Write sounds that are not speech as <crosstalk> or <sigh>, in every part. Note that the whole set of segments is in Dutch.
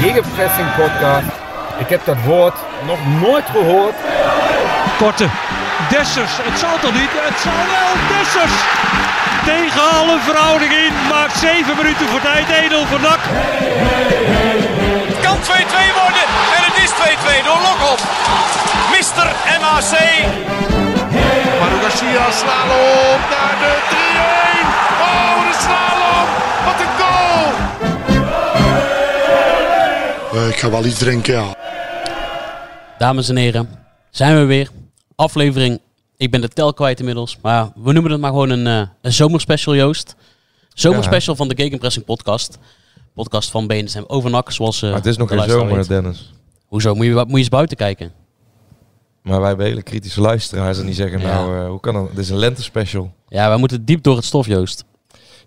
Gegenpressing podcast. Ik heb dat woord nog nooit gehoord. Korte. Dessers. Het zal toch niet? Het zal wel. Dessers. Tegen alle verhouding in. Maakt 7 minuten voor tijd. Edel voor Dak. Het kan 2-2 worden. En het is 2-2 door Lokop. Mister MAC. Manu Garcia, slalom naar de 3-1. Oh, de slalom. Wat een goal. Eh, ik ga wel iets drinken, ja. Dames en heren, zijn we weer. Aflevering, ik ben de tel kwijt inmiddels. Maar we noemen het maar gewoon een, eh, een zomerspecial, Joost. Zomerspecial van de Gegenpressing podcast. Podcast van BNSM Overnak, zoals eh Maar het is nog de geen zomer, weet. Dennis. Hoezo? Moet je, moet je eens buiten kijken? Maar wij hebben hele kritische luisteraars en die zeggen Ja. nou, eh, hoe kan dat? Dit is een lentespecial. Ja, wij moeten diep door het stof, Joost.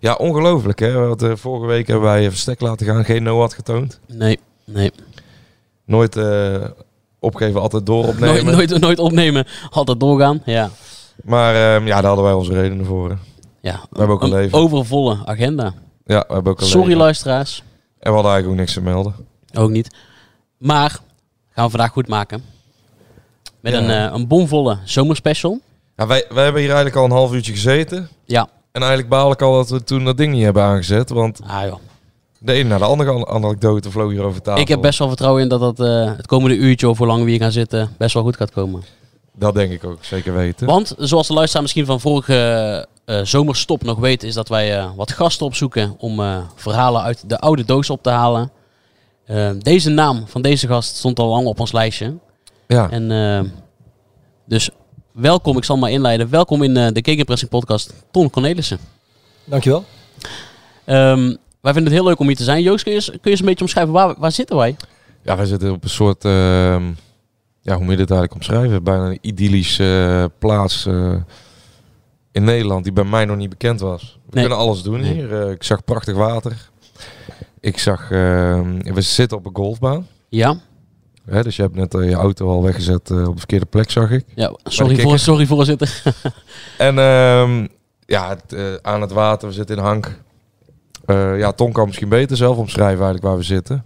Ja, ongelooflijk hè. Want, vorige week hebben wij een verstek laten gaan, geen NOAD getoond. Nee, nee. Nooit eh, opgeven, altijd door opnemen. Nooit, <laughs> nooit, nooit opnemen, altijd doorgaan. Ja, Maar ehm, ja, daar hadden wij onze redenen voor. hè. ja. We hebben ook een leven. overvolle agenda. Ja, we hebben ook een Sorry leven. luisteraars, En we hadden eigenlijk ook niks te melden. ook niet. Maar gaan we vandaag goed maken. Met Ja. een, eh, een bomvolle zomerspecial. Ja, wij, wij hebben hier eigenlijk al een half uurtje gezeten. Ja, En eigenlijk baal ik al dat we toen dat ding niet hebben aangezet. Want ah joh. De ene naar de andere an- anekdote vloog hier over tafel. Ik heb best wel vertrouwen in dat dat eh, het komende uurtje of hoe lang we hier gaan zitten best wel goed gaat komen. Dat denk ik ook, zeker weten. Want zoals de luisteraar misschien van vorige eh, zomerstop nog weet, is dat wij eh, wat gasten opzoeken om eh, verhalen uit de oude doos op te halen. Deze naam van deze gast stond al lang op ons lijstje. Ja. En eh, dus welkom, ik zal maar inleiden. Welkom in eh, de Gegenpressing podcast, Ton Cornelissen. Dankjewel. Ehm wij vinden het heel leuk om hier te zijn. Joost, kun je eens, kun je eens een beetje omschrijven, waar, waar zitten wij? Ja, wij zitten op een soort, ehm, ja, hoe moet je dit eigenlijk omschrijven? Bijna een idyllische eh, plaats eh, in Nederland die bij mij nog niet bekend was. We Nee. kunnen alles doen Nee. hier. Eh, ik zag prachtig water. Ik zag, ehm, we zitten op een golfbaan. Ja, Hè, dus je hebt net je auto al weggezet op de verkeerde plek, zag ik. ja sorry, voor, sorry voorzitter. <laughs> En ehm, ja, het, aan het water, we zitten in Hank. Eh, ja, Ton kan misschien beter zelf omschrijven eigenlijk waar we zitten.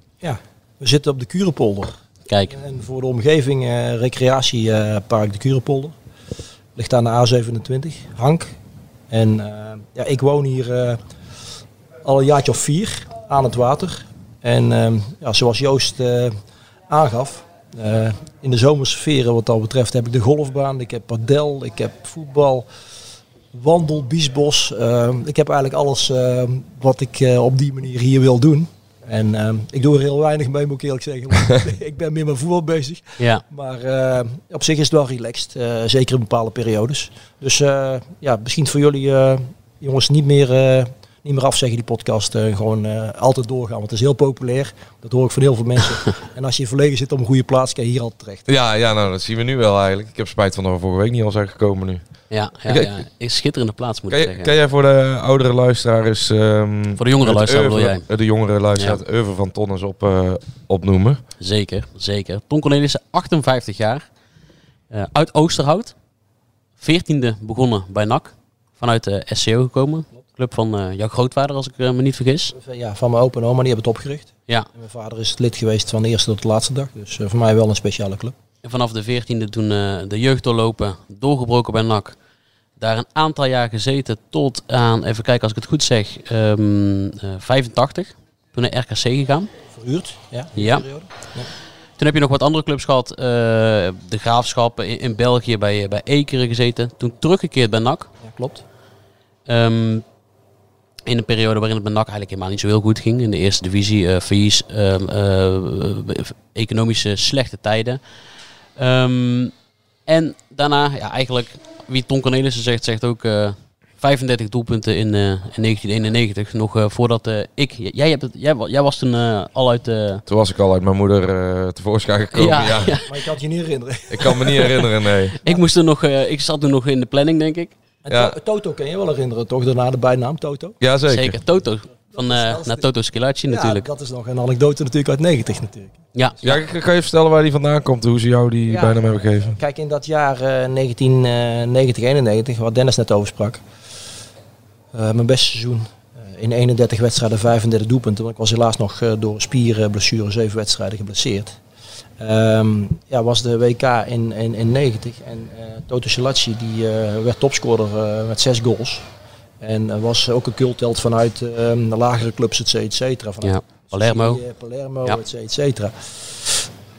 We zitten op de Kurenpolder. Kijk, En voor de omgeving eh recreatiepark de Kurenpolder. Ligt aan de A27, Hank. En eh, ja, ik woon hier eh, al een jaartje of vier aan het water. En ehm, ja, zoals Joost eh, aangaf, eh, in de zomersferen wat dat betreft heb ik de golfbaan, ik heb padel, ik heb voetbal, wandel, biesbos. Ehm, ik heb eigenlijk alles ehm, wat ik eh, op die manier hier wil doen. En ehm, ik doe er heel weinig mee, moet ik eerlijk zeggen. <laughs> <laughs> ik ben meer met voetbal bezig. ja. Maar eh, op zich is het wel relaxed, eh, zeker in bepaalde periodes. Dus ja, misschien voor jullie jongens niet meer, niet meer afzeggen die podcast. eh, gewoon eh, altijd doorgaan, want het is heel populair. Dat hoor ik van heel veel mensen. <laughs> en als je verlegen zit op een goede plaats, kan je hier altijd terecht. Ja, ja, nou dat zien we nu wel eigenlijk. Ik heb spijt van dat we vorige week niet al zijn gekomen nu. Ja, ja, ja. Een schitterende plaats moet Kan, ik zeggen. kan jij voor de oudere luisteraar eens... ehm, Voor de jongere luisteraar bedoel oeuvre- eh, De jongere luisteraar, het oeuvre van Ton eens op, eh, opnoemen. Zeker, zeker. Ton Cornelissen, 58 jaar. Eh, uit Oosterhout. 14e begonnen bij NAC. Vanuit de SCO gekomen. Club van eh, jouw grootvader, als ik eh, me niet vergis. Ja, van mijn opa en oma, die hebben het opgericht. Ja, En mijn vader is lid geweest van de eerste tot de laatste dag. Dus eh, voor mij wel een speciale club. en vanaf de 14e toen de jeugd doorlopen. Doorgebroken bij NAC. Daar een aantal jaar gezeten tot aan, even kijken als ik het goed zeg, ehm, eh, 85. Toen naar RKC gegaan. Verhuurd, ja. Ja. Toen heb je nog wat andere clubs gehad. eh, de Graafschappen in, in België bij, bij Ekeren gezeten. Toen teruggekeerd bij NAC. Ja, klopt. Ehm, in een periode waarin het NAC eigenlijk helemaal niet zo heel goed ging. In de eerste divisie, eh verlies, eh, economische slechte tijden. Ehm, en daarna, ja, eigenlijk, wie Ton Cornelissen zegt, zegt ook eh, 35 doelpunten in, eh, in 1991. Nog eh, voordat eh, ik... Jij, hebt het, jij, wa- jij was toen eh, al uit... eh, Toen was ik al uit mijn moeder eh, tevoorschijn <laughs> gekomen. Ja, Ja, ja. Maar ik kan het je niet herinneren. Ik kan me niet herinneren, nee. ik, moest er nog, eh, ik zat toen nog in de planning, denk ik. Ja. To- Toto kan je wel herinneren, toch? Daarna de bijnaam Toto. Ja, zeker. Zeker. Toto. Van, eh naar Toto Skilacci natuurlijk. Ja, dat is nog een anekdote natuurlijk uit 90 natuurlijk. Ja, Ja, kan kan je vertellen waar die vandaan komt? Hoe ze jou die Ja. bijnaam hebben gegeven? Kijk, in dat jaar eh 1990, 91, waar Dennis net over sprak. eh, mijn beste seizoen. eh, in 31 wedstrijden 35 doelpunten. Want ik was helaas nog eh, door spierblessure 7 wedstrijden geblesseerd. Ehm, ja, was de WK in, in, in 90. En eh Toto Salacci die eh, werd topscorer eh, met 6 goals. En was ook een cultheld vanuit eh, de lagere clubs, et cetera. Vanuit Ja, Palermo. Palermo, Ja. et cetera, et cetera.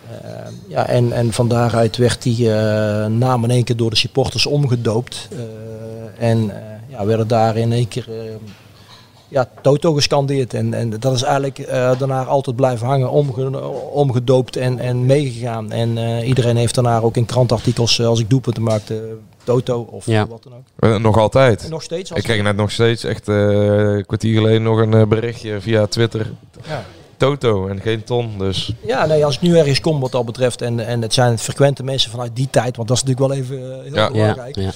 Eh, ja, en, en van daaruit werd die eh, naam in één keer door de supporters omgedoopt. En ja, werden daar in één keer ja, Toto gescandeerd. En, en dat is eigenlijk eh, daarna altijd blijven hangen, omge- omgedoopt en, en meegegaan. En eh, iedereen heeft daarna ook in krantartikels, eh, als ik doelpunten maakte, Toto of Ja. wat dan ook. Eh, nog altijd. En nog steeds. Als Ik kreeg net nog steeds echt eh, een kwartier geleden nog een berichtje via Twitter. Ja. Toto en geen ton, dus Ja, nee, als ik nu ergens kom wat dat betreft, en, en het zijn frequente mensen vanuit die tijd, want dat is natuurlijk wel even eh, heel Ja. belangrijk. ja.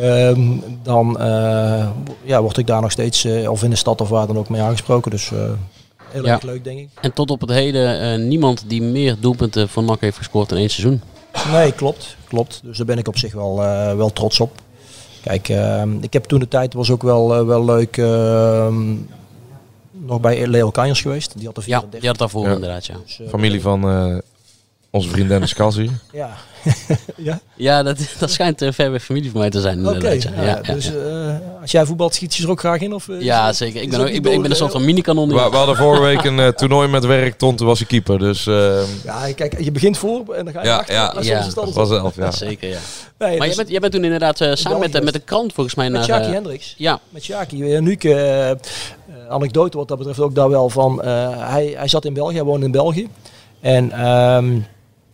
Ehm, dan eh, ja, word ik daar nog steeds, eh, of in de stad of waar dan ook, mee aangesproken. Dus eh, heel Ja. erg leuk, denk ik. En tot op het heden eh, niemand die meer doelpunten voor NAC heeft gescoord in één seizoen. Nee, klopt. klopt. Dus daar ben ik op zich wel, eh, wel trots op. Kijk, ehm, ik heb toen de tijd, was ook wel, wel leuk, ehm, nog bij Leo Kanjers geweest. Die had er Ja, 34. die had daarvoor Ja. inderdaad, ja. Dus, eh, familie van eh, onze vriend Dennis Cassie. <laughs> Ja. <laughs> ja? Ja, dat, dat schijnt uh, ver bij familie van mij te zijn inderdaad. ja. ja, Ja, ja, dus ja. eh, als jij voetbalt, schiet je er ook graag in? Of, eh, Ja, zeker. Ik ben, dat ook, ik ben, ik ben een soort eh, van mini-kanon. We, we hadden vorige week een eh, toernooi met werk. Ton, toen was hij keeper. Dus eh, Ja, kijk, je begint voor en dan ga je Ja, achter. ja. Ja. het andersom. vanzelf, ja. Zeker, ja. Nee, Maar dus jij bent, jij bent toen inderdaad eh, samen met, met de krant volgens mij met eh, Hendricks. ja, Met Sjaki. En nu, eh, eh, anekdote wat dat betreft ook daar wel van. eh, hij, hij zat in België, hij woonde in België. En ehm,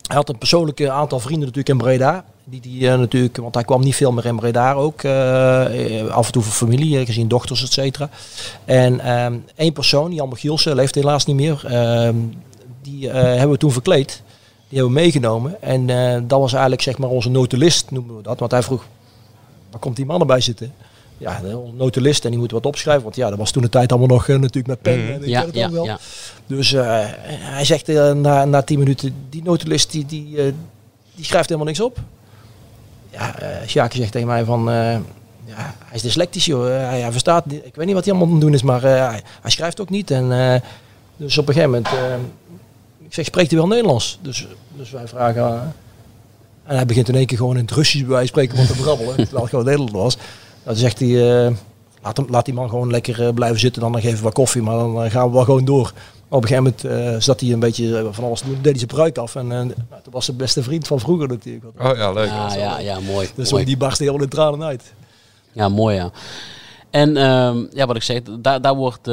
hij had een persoonlijke aantal vrienden natuurlijk in Breda. Die, die eh, natuurlijk, want hij kwam niet veel meer in Breda ook. eh, af en toe voor familie, gezien dochters, et cetera. En ehm, één persoon, Jan Michielsen, leeft helaas niet meer. ehm, die hebben we toen verkleed. Die hebben we meegenomen. En dat was eigenlijk zeg maar onze notulist, noemen we dat. Want hij vroeg, waar komt die mannen bij zitten? Ja, de notulist en die moet wat opschrijven. Want ja, dat was toen de tijd allemaal nog eh, natuurlijk met pen. Mhm. en ja, ja, wel. ja. Dus eh, hij zegt eh, na, na tien minuten, die notulist die, die, die schrijft helemaal niks op. Ja, Sjaakje zegt tegen mij van, ja, hij is dyslectisch joh. Hij, hij verstaat, niet- ik weet niet wat hij allemaal aan het doen is, maar hij, hij schrijft ook niet. En, dus op een gegeven moment, ik zeg, spreekt hij wel Nederlands? Dus, dus wij vragen, en hij begint in één keer gewoon in het Russisch bij wijze van spreken te brabbelen, <laughs> terwijl het gewoon Nederlands was. Dan zegt hij, eh, laat, hem, laat die man gewoon lekker eh, blijven zitten, dan geven we wat koffie, maar dan eh, gaan we wel gewoon door. Op een gegeven moment eh, zat hij een beetje van alles doen, deed hij zijn pruik af en eh, nou, toen was zijn beste vriend van vroeger natuurlijk. Oh ja, leuk. Ja, ja, ja, mooi. Dus mooi. die barstte helemaal in tranen uit. Ja, mooi ja. En ehm, ja, wat ik zeg, daar, daar wordt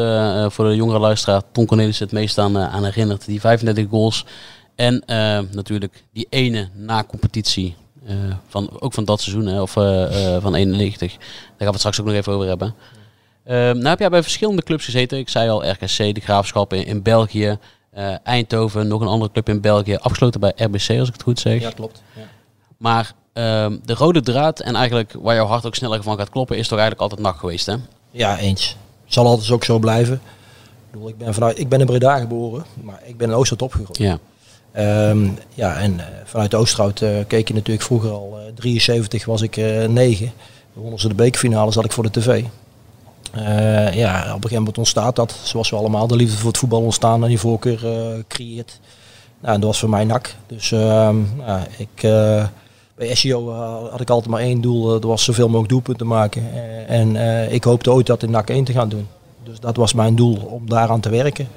voor de jongere luisteraar Ton Cornelis het meest aan, eh, aan herinnerd. Die 35 goals. En eh, natuurlijk die ene na-competitie. Eh, van, ook van dat seizoen, hè, of eh, eh, van 91. Daar gaan we het straks ook nog even over hebben. Ehm, nou heb jij bij verschillende clubs gezeten. Ik zei al, RKC, de Graafschap in, in België. Eindhoven, nog een andere club in België. Afgesloten bij RBC, als ik het goed zeg. Ja, klopt. Ja. Maar ehm, de rode draad en eigenlijk waar jouw hart ook sneller van gaat kloppen, is toch eigenlijk altijd nacht geweest, hè? Ja, eens. Zal altijd ook zo blijven. Ik, bedoel, ik, ben vanuit, ik ben in Breda geboren, maar ik ben in Oosterhout opgegroeid. Ja. Ehm, ja, en eh, vanuit Oosterhout eh, keek je natuurlijk vroeger al. eh 73 was ik eh 9. Dan wonnen ze de bekerfinale, zat ik voor de tv. Eh, ja, op een gegeven moment ontstaat dat, zoals we allemaal, de liefde voor het voetbal ontstaan en die voorkeur eh creëert. Nou, en dat was voor mij NAC. Dus ehm, nou, ik, eh, bij SEO eh, had ik altijd maar één doel, eh, dat was zoveel mogelijk doelpunten maken. Eh, en eh, ik hoopte ooit dat in NAC 1 te gaan doen. Dus dat was mijn doel, om daaraan te werken.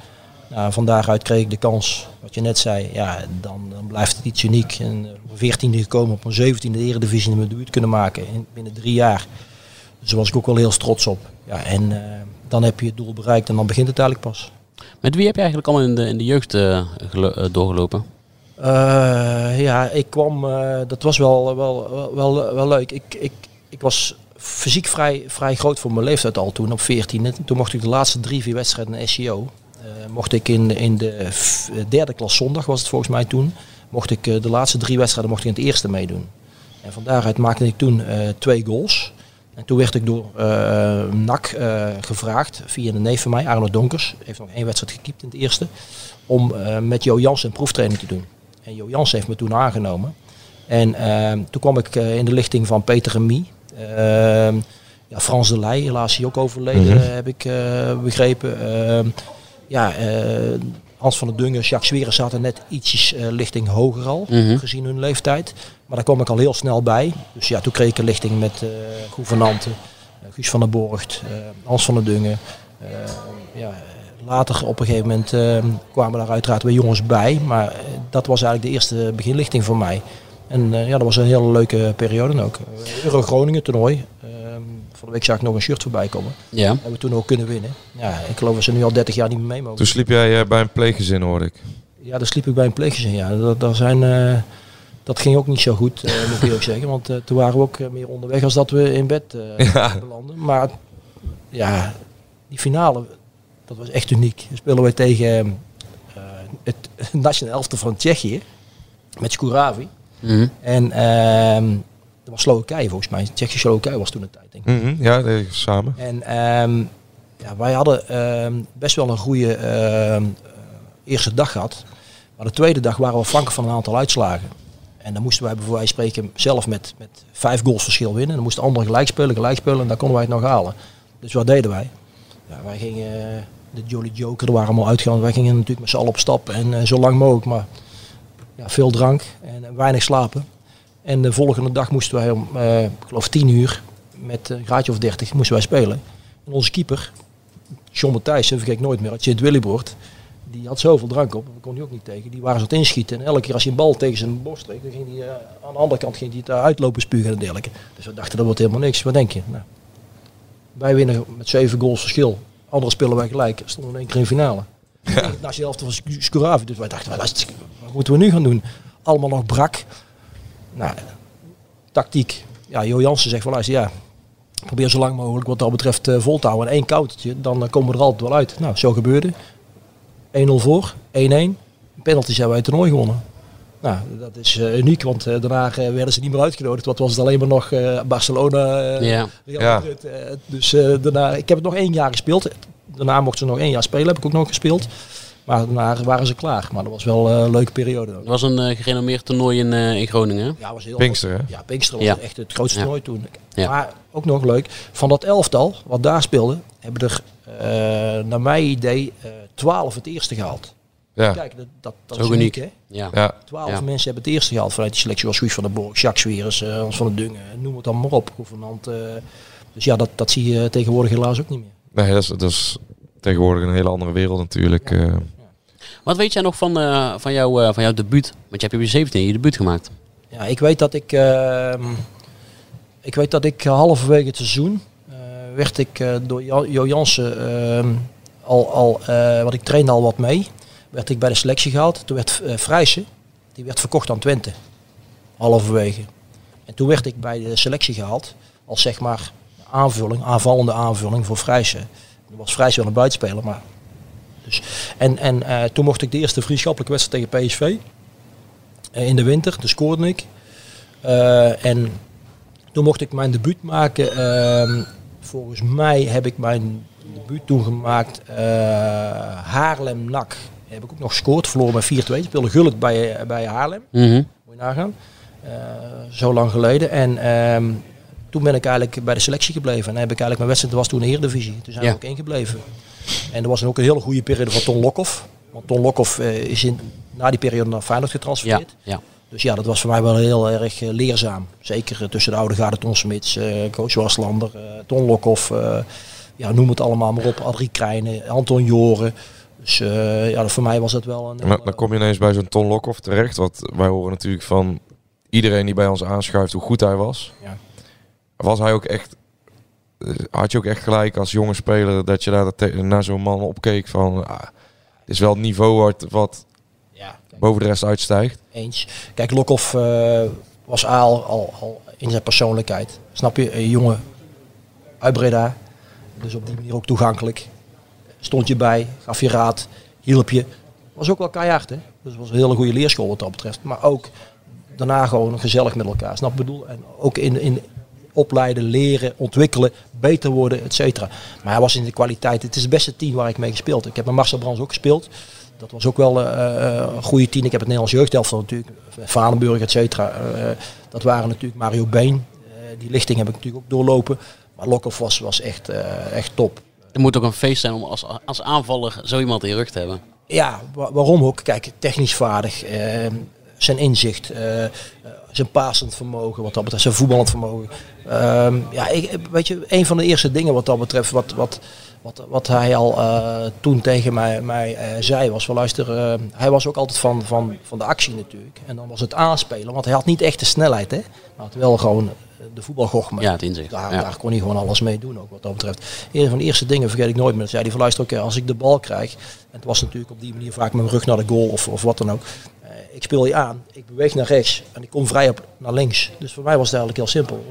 Nou, van daaruit kreeg ik de kans, wat je net zei, ja, dan, dan blijft het iets uniek. En op een 14e gekomen, op een 17e eredivisie in mijn debuut kunnen maken in, binnen drie jaar. Dus daar was ik ook wel heel trots op. Ja, en eh, dan heb je het doel bereikt en dan begint het eigenlijk pas. Met wie heb je eigenlijk allemaal in de, in de jeugd eh, eh, doorgelopen? Ja, ik kwam, dat was wel, wel, wel, wel, wel leuk. Ik, ik, ik was fysiek vrij, vrij groot voor mijn leeftijd al toen, op 14. Toen mocht ik de laatste drie, vier wedstrijden in SEO. Uh, mocht ik in, in de derde klas zondag, was het volgens mij toen. Mocht ik de laatste drie wedstrijden mocht ik in het eerste meedoen. En van daaruit maakte ik toen twee goals. En toen werd ik door uh, NAC uh, gevraagd, via een neef van mij, Arno Donkers, heeft nog één wedstrijd gekiept in het eerste, om uh, met Jo Jansen een proeftraining te doen. En Jo Jansen heeft me toen aangenomen. En toen kwam ik in de lichting van Peter en Mie. Ehm, ja, Frans de Leij, helaas hij ook overleden, mm -hmm. heb ik begrepen. Ehm, ja, Hans van der Dungen, Jacques Zweren zaten net ietsjes lichting hoger al, mm -hmm. gezien hun leeftijd. Maar daar kwam ik al heel snel bij. Dus ja, toen kreeg ik een lichting met uh, gouvernanten, uh, Guus van der Borgt, uh, Hans van der Dungen. ja, later op een gegeven moment kwamen daar uiteraard weer jongens bij. Maar dat was eigenlijk de eerste beginlichting voor mij. En ja, dat was een hele leuke periode ook. Euro Groningen toernooi. Van de week zag ik nog een shirt voorbij komen. Ja. Hebben we toen ook kunnen winnen. Ja, ik geloof dat ze nu al 30 jaar niet meer mee mogen. Toen sliep jij bij een pleeggezin, hoorde ik. Ja, daar sliep ik bij een pleeggezin. Ja, dat, zijn dat ging ook niet zo goed, uh, moet ik eerlijk <laughs> zeggen. Want uh, toen waren we ook meer onderweg als dat we in bed uh, <laughs> ja. belanden. Maar ja, die finale, dat was echt uniek. We speelden wij tegen het <laughs> nationale elftal van Tsjechië. Met Skuravi. Mm -hmm. En ehm, dat was Slowakije volgens mij. Tsjechië Slowakije was toen een tijd, denk ik. Mm -hmm. Ja, samen. En um, ja, wij hadden um, best wel een goede eerste dag gehad. Maar de tweede dag waren we afhankelijk van een aantal uitslagen. En dan moesten wij bij wijze van spreken zelf met, met vijf goals verschil winnen. Dan moesten anderen gelijk spelen, gelijk spelen en dan konden wij het nog halen. Dus wat deden wij? Ja, wij gingen, de Jolly Joker, er waren allemaal uitgegaan. Wij gingen natuurlijk met z'n allen op stap en uh, zo lang mogelijk. Maar ja, veel drank en weinig slapen. En de volgende dag moesten wij om, uh, ik geloof tien uur, met een graadje of dertig, moesten wij spelen. En onze keeper, John Matthijssen, vergeet ik nooit meer, uit Sint Willibord die had zoveel drank op, dat kon hij ook niet tegen. Die waren zo aan het inschieten. En elke keer als hij een bal tegen zijn borst kreeg, dan ging hij uh, aan de andere kant ging hij het uitlopen spugen en dergelijke. Dus we dachten, dat wordt helemaal niks. Wat denk je? Nou, wij winnen met zeven goals verschil. Anderen spelen wij gelijk. Stonden in één keer in finale. Ja. Naast de helft was Skuravi. Dus wij dachten, wat, wat moeten we nu gaan doen? Allemaal nog brak. Nou, tactiek. Ja, Jo Jansen zegt van luister, ja, probeer zo lang mogelijk wat dat betreft uh, vol te houden. En één koutertje, dan uh, komen we er altijd wel uit. Nou, zo gebeurde. 1-0 voor, 1-1. Penalties hebben wij het toernooi gewonnen. Nou, dat is uh, uniek, want uh, daarna uh, werden ze niet meer uitgenodigd. Wat was het alleen maar nog Barcelona, ja. Real Madrid. Ja. dus daarna, ik heb het nog één jaar gespeeld. Daarna mochten ze nog één jaar spelen, heb ik ook nog gespeeld. Maar daarna waren ze klaar. Maar dat was wel een leuke periode. Het was een gerenommeerd toernooi in, in Groningen. Ja, was heel Pinkster, hè? Ja, Pinkster was ja. echt het grootste toernooi toen. Maar ook nog leuk, van dat elftal wat daar speelde, hebben er naar mijn idee 12 het eerste gehaald. Ja. Kijk, dat, dat, dat is uniek, hè? Ja. ja. 12 ja. mensen hebben het eerste gehaald vanuit die selectie. Zoals Guus van der Borg, Jacques Sweres, uh, Hans van der Dungen, noem het allemaal maar op. Gouvernant. Uh, dus ja, dat, dat zie je tegenwoordig helaas ook niet meer. Nee, dat is, dat is tegenwoordig een hele andere wereld natuurlijk. Ja. Uh. Wat weet jij nog van, van, jou, van jouw debuut? Want je hebt je 17 je debuut gemaakt. Ja, ik weet dat ik... ehm, ik weet dat ik halverwege het seizoen... werd ik door Jo Jansen ehm, al, al want ik trainde al wat mee, werd ik bij de selectie gehaald. Toen werd uh, die werd verkocht aan Twente, halverwege. En toen werd ik bij de selectie gehaald als zeg maar aanvulling, aanvallende aanvulling voor Vrijsen. Dat was Vrijsen wel een buitenspeler, maar... Dus, en en uh, toen mocht ik de eerste vriendschappelijke wedstrijd tegen PSV. in de winter, toen scoorde ik. en toen mocht ik mijn debuut maken. Ehm, volgens mij heb ik mijn debuut toen gemaakt. Haarlem NAC. Heb ik ook nog gescoord. Verloren met 4-2. Speelde Gullit bij, bij Haarlem. Mm -hmm. Moet je nagaan. Zo lang geleden. En um, toen ben ik eigenlijk bij de selectie gebleven. En dan heb ik eigenlijk mijn wedstrijd, was toen de Eredivisie. Toen zijn Ja. we ook ingebleven. En er was ook een hele goede periode van Ton Lokhoff. Want Ton Lokhoff uh, is in, na die periode naar Feyenoord Ja, getransfereerd. ja. Dus ja, dat was voor mij wel heel erg eh, leerzaam. Zeker eh, tussen de oude garde Ton Smits, eh, coach Waslander, Ton Lokhoff, eh, ja, noem het allemaal maar op. Adrie Krijnen, Anton Joren. Dus ja, dat voor mij was het wel een... En dan, dan kom je ineens bij zo'n Ton Lokhoff terecht. Want wij horen natuurlijk van iedereen die bij ons aanschuift hoe goed hij was. Ja. Was hij ook echt... eh, Had je ook echt gelijk als jonge speler dat je daar naar zo'n man opkeek van... Ah, het is wel het niveau wat, wat ja, boven de rest uitstijgt. eens. Kijk, Lokhoff eh, was al, al, al in zijn persoonlijkheid. Snap je? Een jonge uit Breda. Dus op die manier ook toegankelijk. Stond je bij, gaf je raad, hielp je. Was ook wel keihard, hè. Dus het was een hele goede leerschool wat dat betreft. Maar ook daarna gewoon gezellig met elkaar. Snap bedoel? En ook in, in opleiden, leren, ontwikkelen, beter worden, et cetera. Maar hij was in de kwaliteit. Het is het beste team waar ik mee gespeeld heb. Ik heb met Marcel Brands ook gespeeld. Dat was ook wel uh, een goede team. Ik heb het Nederlands jeugdelftal natuurlijk. Valenburg, et cetera. Uh, dat waren natuurlijk Mario Been. Uh, die lichting heb ik natuurlijk ook doorlopen. Maar Lokkervos was echt, echt top. Het moet ook een feest zijn om als, als aanvaller zo iemand in je rug te hebben. Ja, waarom ook? Kijk, technisch vaardig, zijn inzicht, zijn pasend vermogen, wat dat betreft, zijn voetballend vermogen. Um, ja, ik, weet je, een van de eerste dingen wat dat betreft, wat, wat, wat, wat hij al uh, toen tegen mij, mij uh, zei, was van luister, uh, hij was ook altijd van, van, van de actie natuurlijk. En dan was het aanspelen, want hij had niet echt de snelheid, hè. Had wel gewoon de voetbalgochme. Ja, het inzicht. Daar, ja. daar kon hij gewoon alles mee doen, ook wat dat betreft. Een van de eerste dingen vergeet ik nooit meer. Dat zei hij van luister, oké, als ik de bal krijg, en het was natuurlijk op die manier vaak mijn rug naar de goal of, of wat dan ook ik speel je aan, ik beweeg naar rechts en ik kom vrij op naar links. Dus voor mij was het eigenlijk heel simpel.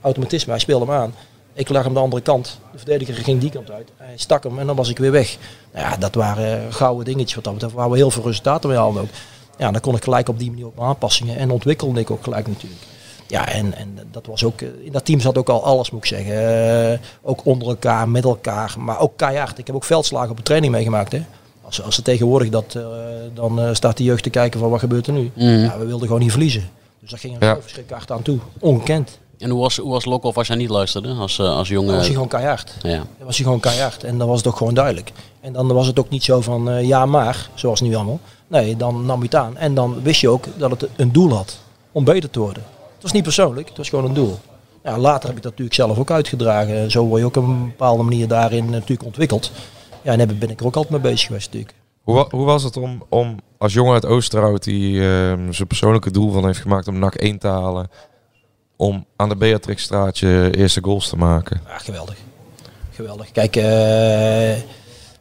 Automatisme, hij speelde hem aan. Ik lag hem de andere kant. De verdediger ging die kant uit. Hij stak hem en dan was ik weer weg. Nou ja, dat waren gouden dingetjes wat dat betreft. Waar we heel veel resultaten mee hadden ook. Ja, dan kon ik gelijk op die manier op aanpassingen. En ontwikkelde ik ook gelijk natuurlijk. Ja, en, en dat was ook, in dat team zat ook al alles, moet ik zeggen. Uh, ook onder elkaar, met elkaar, maar ook keihard. Ik heb ook veldslagen op de training meegemaakt. Hè. Als, als ze tegenwoordig dat, uh, dan uh, staat de jeugd te kijken van wat gebeurt er nu. Mm. Ja, we wilden gewoon niet verliezen. Dus daar ging er Ja. verschrikkelijk hard aan toe. Ongekend. En hoe was, hoe was Lokhoff als jij niet luisterde als, uh, als jonge... Dan was hij gewoon keihard. Ja. Dan was hij gewoon keihard. En dan was het ook gewoon duidelijk. En dan was het ook niet zo van uh, ja maar, zoals nu allemaal. Nee, dan nam je het aan. En dan wist je ook dat het een doel had. Om beter te worden. Het was niet persoonlijk, het was gewoon een doel. Ja, later heb ik dat natuurlijk zelf ook uitgedragen. Zo word je ook op een bepaalde manier daarin natuurlijk ontwikkeld. Ja, en daar ben ik er ook altijd mee bezig geweest natuurlijk. Hoe, hoe was het om, om als jongen uit Oosterhout die ehm, zijn persoonlijke doel van heeft gemaakt om NAC 1 te halen, om aan de Beatrixstraatje eerste goals te maken? Ja, geweldig. Geweldig. Kijk, eh,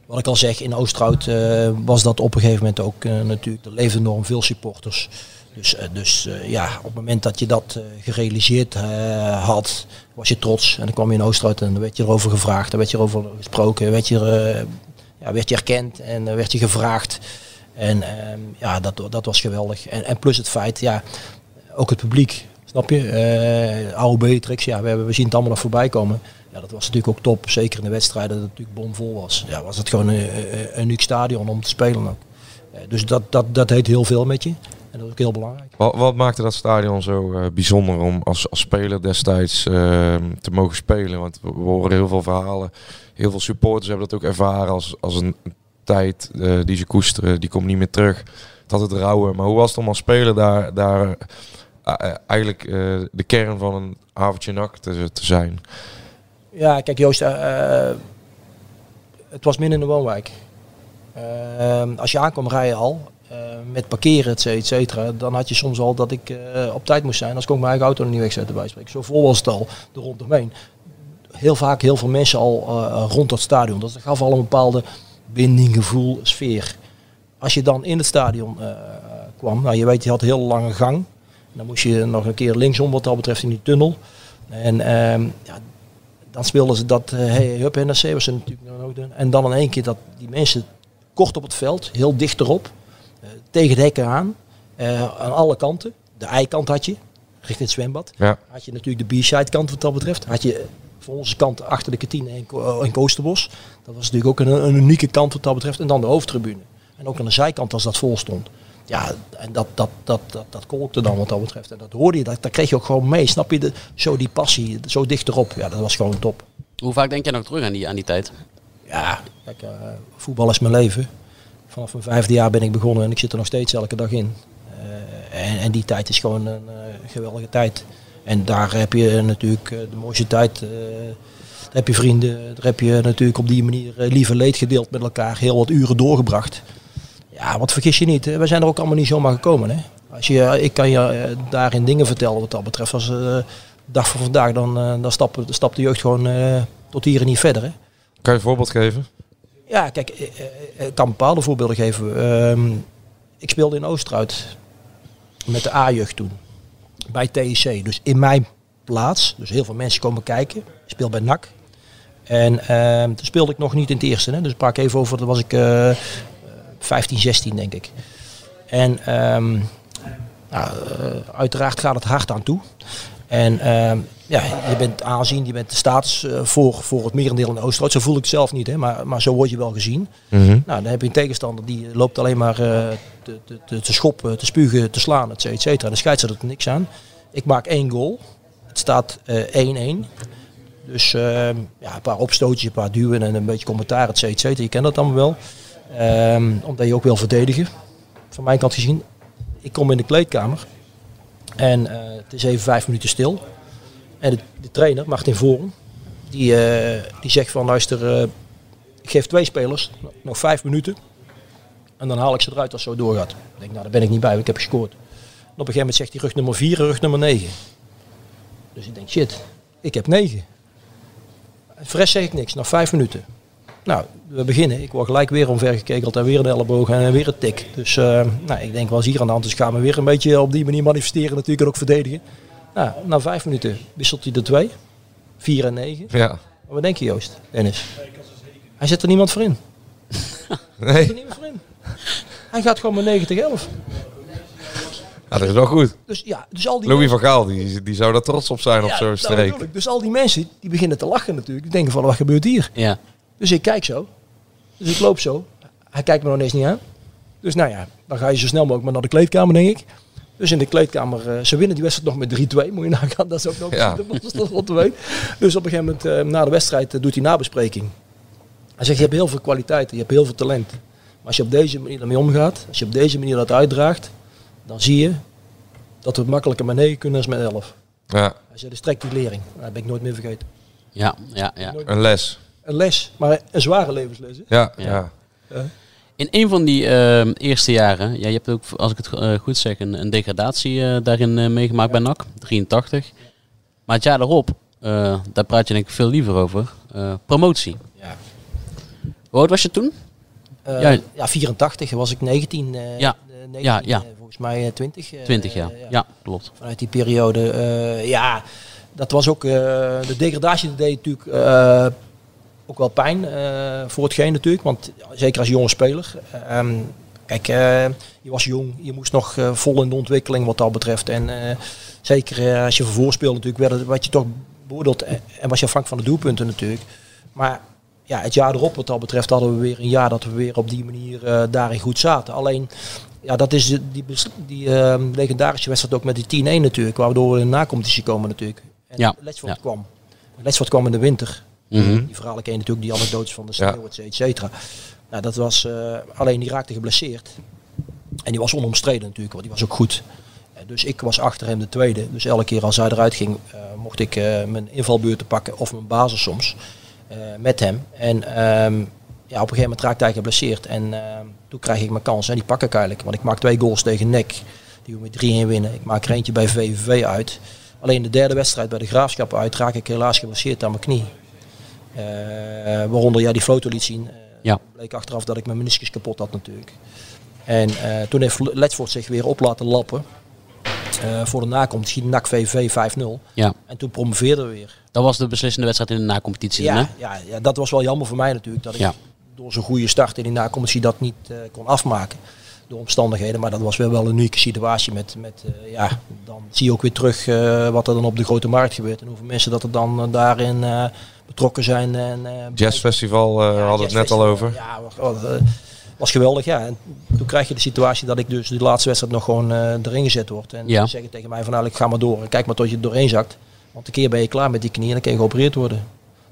wat ik al zeg, in Oosterhout eh, was dat op een gegeven moment ook eh, natuurlijk, er leefden enorm veel supporters. Dus, eh, dus eh, ja, op het moment dat je dat eh, gerealiseerd had, was je trots. En dan kwam je in Oosterhout en dan werd je erover gevraagd, dan werd je erover gesproken, werd je, ja, werd je erkend en dan werd je gevraagd. En ehm, ja, dat, dat was geweldig. En, en plus het feit, ja, ook het publiek, snap je? Eh oude Beatrix, ja, we, hebben, we zien het allemaal nog voorbij komen. Ja, dat was natuurlijk ook top. Zeker in de wedstrijden dat het natuurlijk bomvol was. Ja, was het gewoon een, een, uniek stadion om te spelen ook. Dus dat, dat, dat heet heel veel met je. En dat is ook heel belangrijk. Wat, wat maakte dat stadion zo eh, bijzonder om als, als speler destijds ehm, te mogen spelen? Want we, horen heel veel verhalen. Heel veel supporters hebben dat ook ervaren als, als een tijd eh, die ze koesteren. Die komt niet meer terug. Het had het rouwen. Maar hoe was het om als speler daar, daar eh, eigenlijk de kern van een avondje nak te, te zijn? Ja, kijk Joost, het was min in de woonwijk. Eh, als je aankwam rijden al, met parkeren, et et cetera, dan had je soms al dat ik eh, op tijd moest zijn. Als ik ook mijn eigen auto nog niet wegzette bij spreken. Zo vol was het al, er rondomheen. Heel vaak heel veel mensen al eh, rond dat stadion. Dat gaf al een bepaalde binding, gevoel, sfeer. Als je dan in het stadion eh, kwam, nou je weet, je had een heel lange gang. Dan moest je nog een keer linksom wat dat betreft in die tunnel. En ehm, ja, dan speelden ze dat, eh hey, hup, NRC was natuurlijk. En dan in één keer dat die mensen kort op het veld, heel dicht erop, eh, tegen de hekken aan, eh, aan alle kanten. De eikant had je, richting het zwembad. Ja. Had je natuurlijk de B-side kant wat dat betreft. Had je van onze kant achter de kantine en, en Koosterbos. Dat was natuurlijk ook een, een unieke kant wat dat betreft. En dan de hoofdtribune. En ook aan de zijkant als dat vol stond. Ja, en dat, dat, dat, dat, dat kolkte dan wat dat betreft. En dat hoorde je, dat, dat kreeg je ook gewoon mee. Snap je? De, zo die passie, zo dicht erop. Ja, dat was gewoon top. Hoe vaak denk jij nog terug aan die, aan die tijd? Ja, kijk, eh, voetbal is mijn leven. Vanaf mijn vijfde jaar ben ik begonnen en ik zit er nog steeds elke dag in. Eh, en, en die tijd is gewoon een eh, geweldige tijd. En daar heb je natuurlijk eh, de mooiste tijd. daar heb je vrienden, daar heb je natuurlijk op die manier lieve leed gedeeld met elkaar. Heel wat uren doorgebracht. Ja, wat vergis je niet. We zijn er ook allemaal niet zomaar gekomen. Hè? Als je, ik kan je daarin dingen vertellen wat dat betreft. Als eh, dag van vandaag, dan, dan stapt, de jeugd gewoon tot hier en niet verder. Hè? Kan je een voorbeeld geven? Ja, kijk, eh, eh, ik kan bepaalde voorbeelden geven. Ehm, ik speelde in Oosterhout met de A-jeugd toen. Bij TIC. Dus in mijn plaats. Dus heel veel mensen komen kijken. Ik speel bij NAC. En ehm, toen speelde ik nog niet in het eerste. Hè? Dus ik even over, dat was ik eh, eh, 15, 16 denk ik. En ehm, nou, eh, uiteraard gaat het hard aan toe. En ja, je bent aanzien, je bent de status eh, voor, voor het merendeel in Oosterhout. Zo voel ik het zelf niet, hè? Maar, maar zo word je wel gezien. Mhm. Nou, dan heb je een tegenstander die loopt alleen maar eh, te, te, te, te schoppen, te spugen, te slaan, et cetera. De scheidsrechter er niks aan. Ik maak één goal. Het staat eh, 1-1. Dus ehm, ja, een paar opstootjes, een paar duwen en een beetje commentaar, et cetera. Je kent dat allemaal wel. Ehm, omdat je ook wil verdedigen. Van mijn kant gezien. Ik kom in de kleedkamer. En eh, het is even vijf minuten stil. En de, de trainer, Martin Voren, die, eh, die zegt van luister, eh, ik geef twee spelers nog- vijf minuten. En dan haal ik ze eruit als het zo doorgaat. Ik denk, nou daar ben ik niet bij, want ik heb gescoord. En op een gegeven moment zegt hij rug nummer vier en rug nummer negen. Dus ik denk, shit, ik heb negen. Rest zeg ik niks, nog vijf minuten. Nou, we beginnen. Ik word gelijk weer omvergekekeld en weer een elleboog en weer een tik. Dus eh, nou, ik denk, wel is hier aan de hand. Dus ik ga me weer een beetje op die manier manifesteren natuurlijk en ook verdedigen. Nou, na vijf minuten wisselt hij de twee. Vier en negen. Ja. Maar wat denk je Joost, Dennis? Hij zet er niemand voor in. <laughs> Hij zet er Nee, niemand voor in. Hij gaat gewoon met 90 11. ja, dat is wel goed. Dus ja, dus al die Louis mensen- van Gaal, die, die zou daar trots op zijn op Ja, zo'n nou, streek. natuurlijk. Dus al die mensen die beginnen te lachen natuurlijk. Die denken van wat gebeurt hier? Ja. Dus ik kijk zo. Dus ik loop zo. Hij kijkt me nog eens niet aan. Dus nou ja, dan ga je zo snel mogelijk maar naar de kleedkamer, denk ik. Dus in de kleedkamer, eh, ze winnen die wedstrijd nog met 3-2. Moet je nagaan, dat is ook nog Ja. <laughs> de dat wat te weten. Dus op een gegeven moment, eh, na de wedstrijd, eh, doet hij nabespreking. Hij zegt, je hebt heel veel kwaliteiten, je hebt heel veel talent. Maar als je op deze manier ermee omgaat, als je op deze manier dat uitdraagt, dan zie je dat we het makkelijker met 9 kunnen als met 11. Ja, Hij zei, de strekt die lering. Nou, dat ben ik nooit meer vergeten. Ja, ja, ja. een les. Een les, maar een zware levensles. hè? Ja, Ja. ja. In een van die ehm, eerste jaren, ja, je hebt ook, als ik het eh, goed zeg, een, een degradatie eh, daarin eh, meegemaakt bij NAC, 83. Maar het jaar daarop, daar praat je denk ik veel liever over, promotie. Ja. Hoe oud was je toen? Ja. ja. 84 was ik 19. eh, Ja. eh, 19 Ja, ja. volgens mij eh, 20. eh, 20 jaar. ja. Ja, klopt. Vanuit die periode. ja, dat was ook. de degradatie deed natuurlijk ook wel pijn eh, voor hetgeen natuurlijk. Want zeker als jonge speler. ehm, kijk, eh, je was jong. Je moest nog eh, vol in de ontwikkeling wat dat betreft. En zeker als je vervoer speelde natuurlijk, werd, het- werd je toch beoordeeld. En, was je afhankelijk van de doelpunten natuurlijk. Maar ja, het jaar erop wat dat betreft hadden we weer een jaar dat we weer op die manier daarin goed zaten. Alleen, ja, dat is de- die, die ehm, legendarische wedstrijd ook met die 10-1 natuurlijk, waardoor we in de nacompetitie komen natuurlijk. En Ja, Letchford ja. kwam. Letchford kwam in de winter. Mhm. Die verhalen ken je natuurlijk, die anekdotes van de Ja. sneeuw, et cetera. Nou, dat was, eh, alleen die raakte geblesseerd. En die was onomstreden natuurlijk, want die was ook goed. Eh, Dus ik was achter hem de tweede. Dus elke keer als hij eruit ging, eh, mocht ik eh, mijn invalbeurten pakken of mijn basis soms met hem. En ehm, ja, op een gegeven moment raakte hij geblesseerd. En ehm, toen krijg ik mijn kans en die pak ik eigenlijk. Want ik maak twee goals tegen NEC, die we met 3-1 winnen. Ik maak er eentje bij VVV uit. Alleen de derde wedstrijd bij de Graafschap uit raak ik helaas geblesseerd aan mijn knie. Eh, waaronder jij die foto liet zien. Eh, Ja. Bleek achteraf dat ik mijn meniscus kapot had natuurlijk. En eh, toen heeft Letchford zich weer op laten lappen. Voor de nakomt, NAC VV 5-0. Ja, En toen promoveerden we weer. dat was de beslissende wedstrijd in de nacompetitie dan, hè? Ja, ja, ja, dat was wel jammer voor mij natuurlijk. Dat ik Ja. door zo'n goede start in die nacompetitie dat niet kon afmaken. Door omstandigheden. Maar dat was wel wel een unieke situatie. Met, met, ja, dan zie je ook weer terug wat er dan op de grote markt gebeurt. En hoeveel mensen dat er dan daarin betrokken zijn. En, eh, Jazzfestival eh ja, hadden we het net al over. Ja, was, eh, was geweldig. Ja. En toen krijg je de situatie dat ik dus de laatste wedstrijd nog gewoon eh, erin gezet word. En Ja. ze zeggen tegen mij van nou, ik ga maar door. En kijk maar tot je er doorheen zakt. Want een keer ben je klaar met die knie en dan kan je geopereerd worden.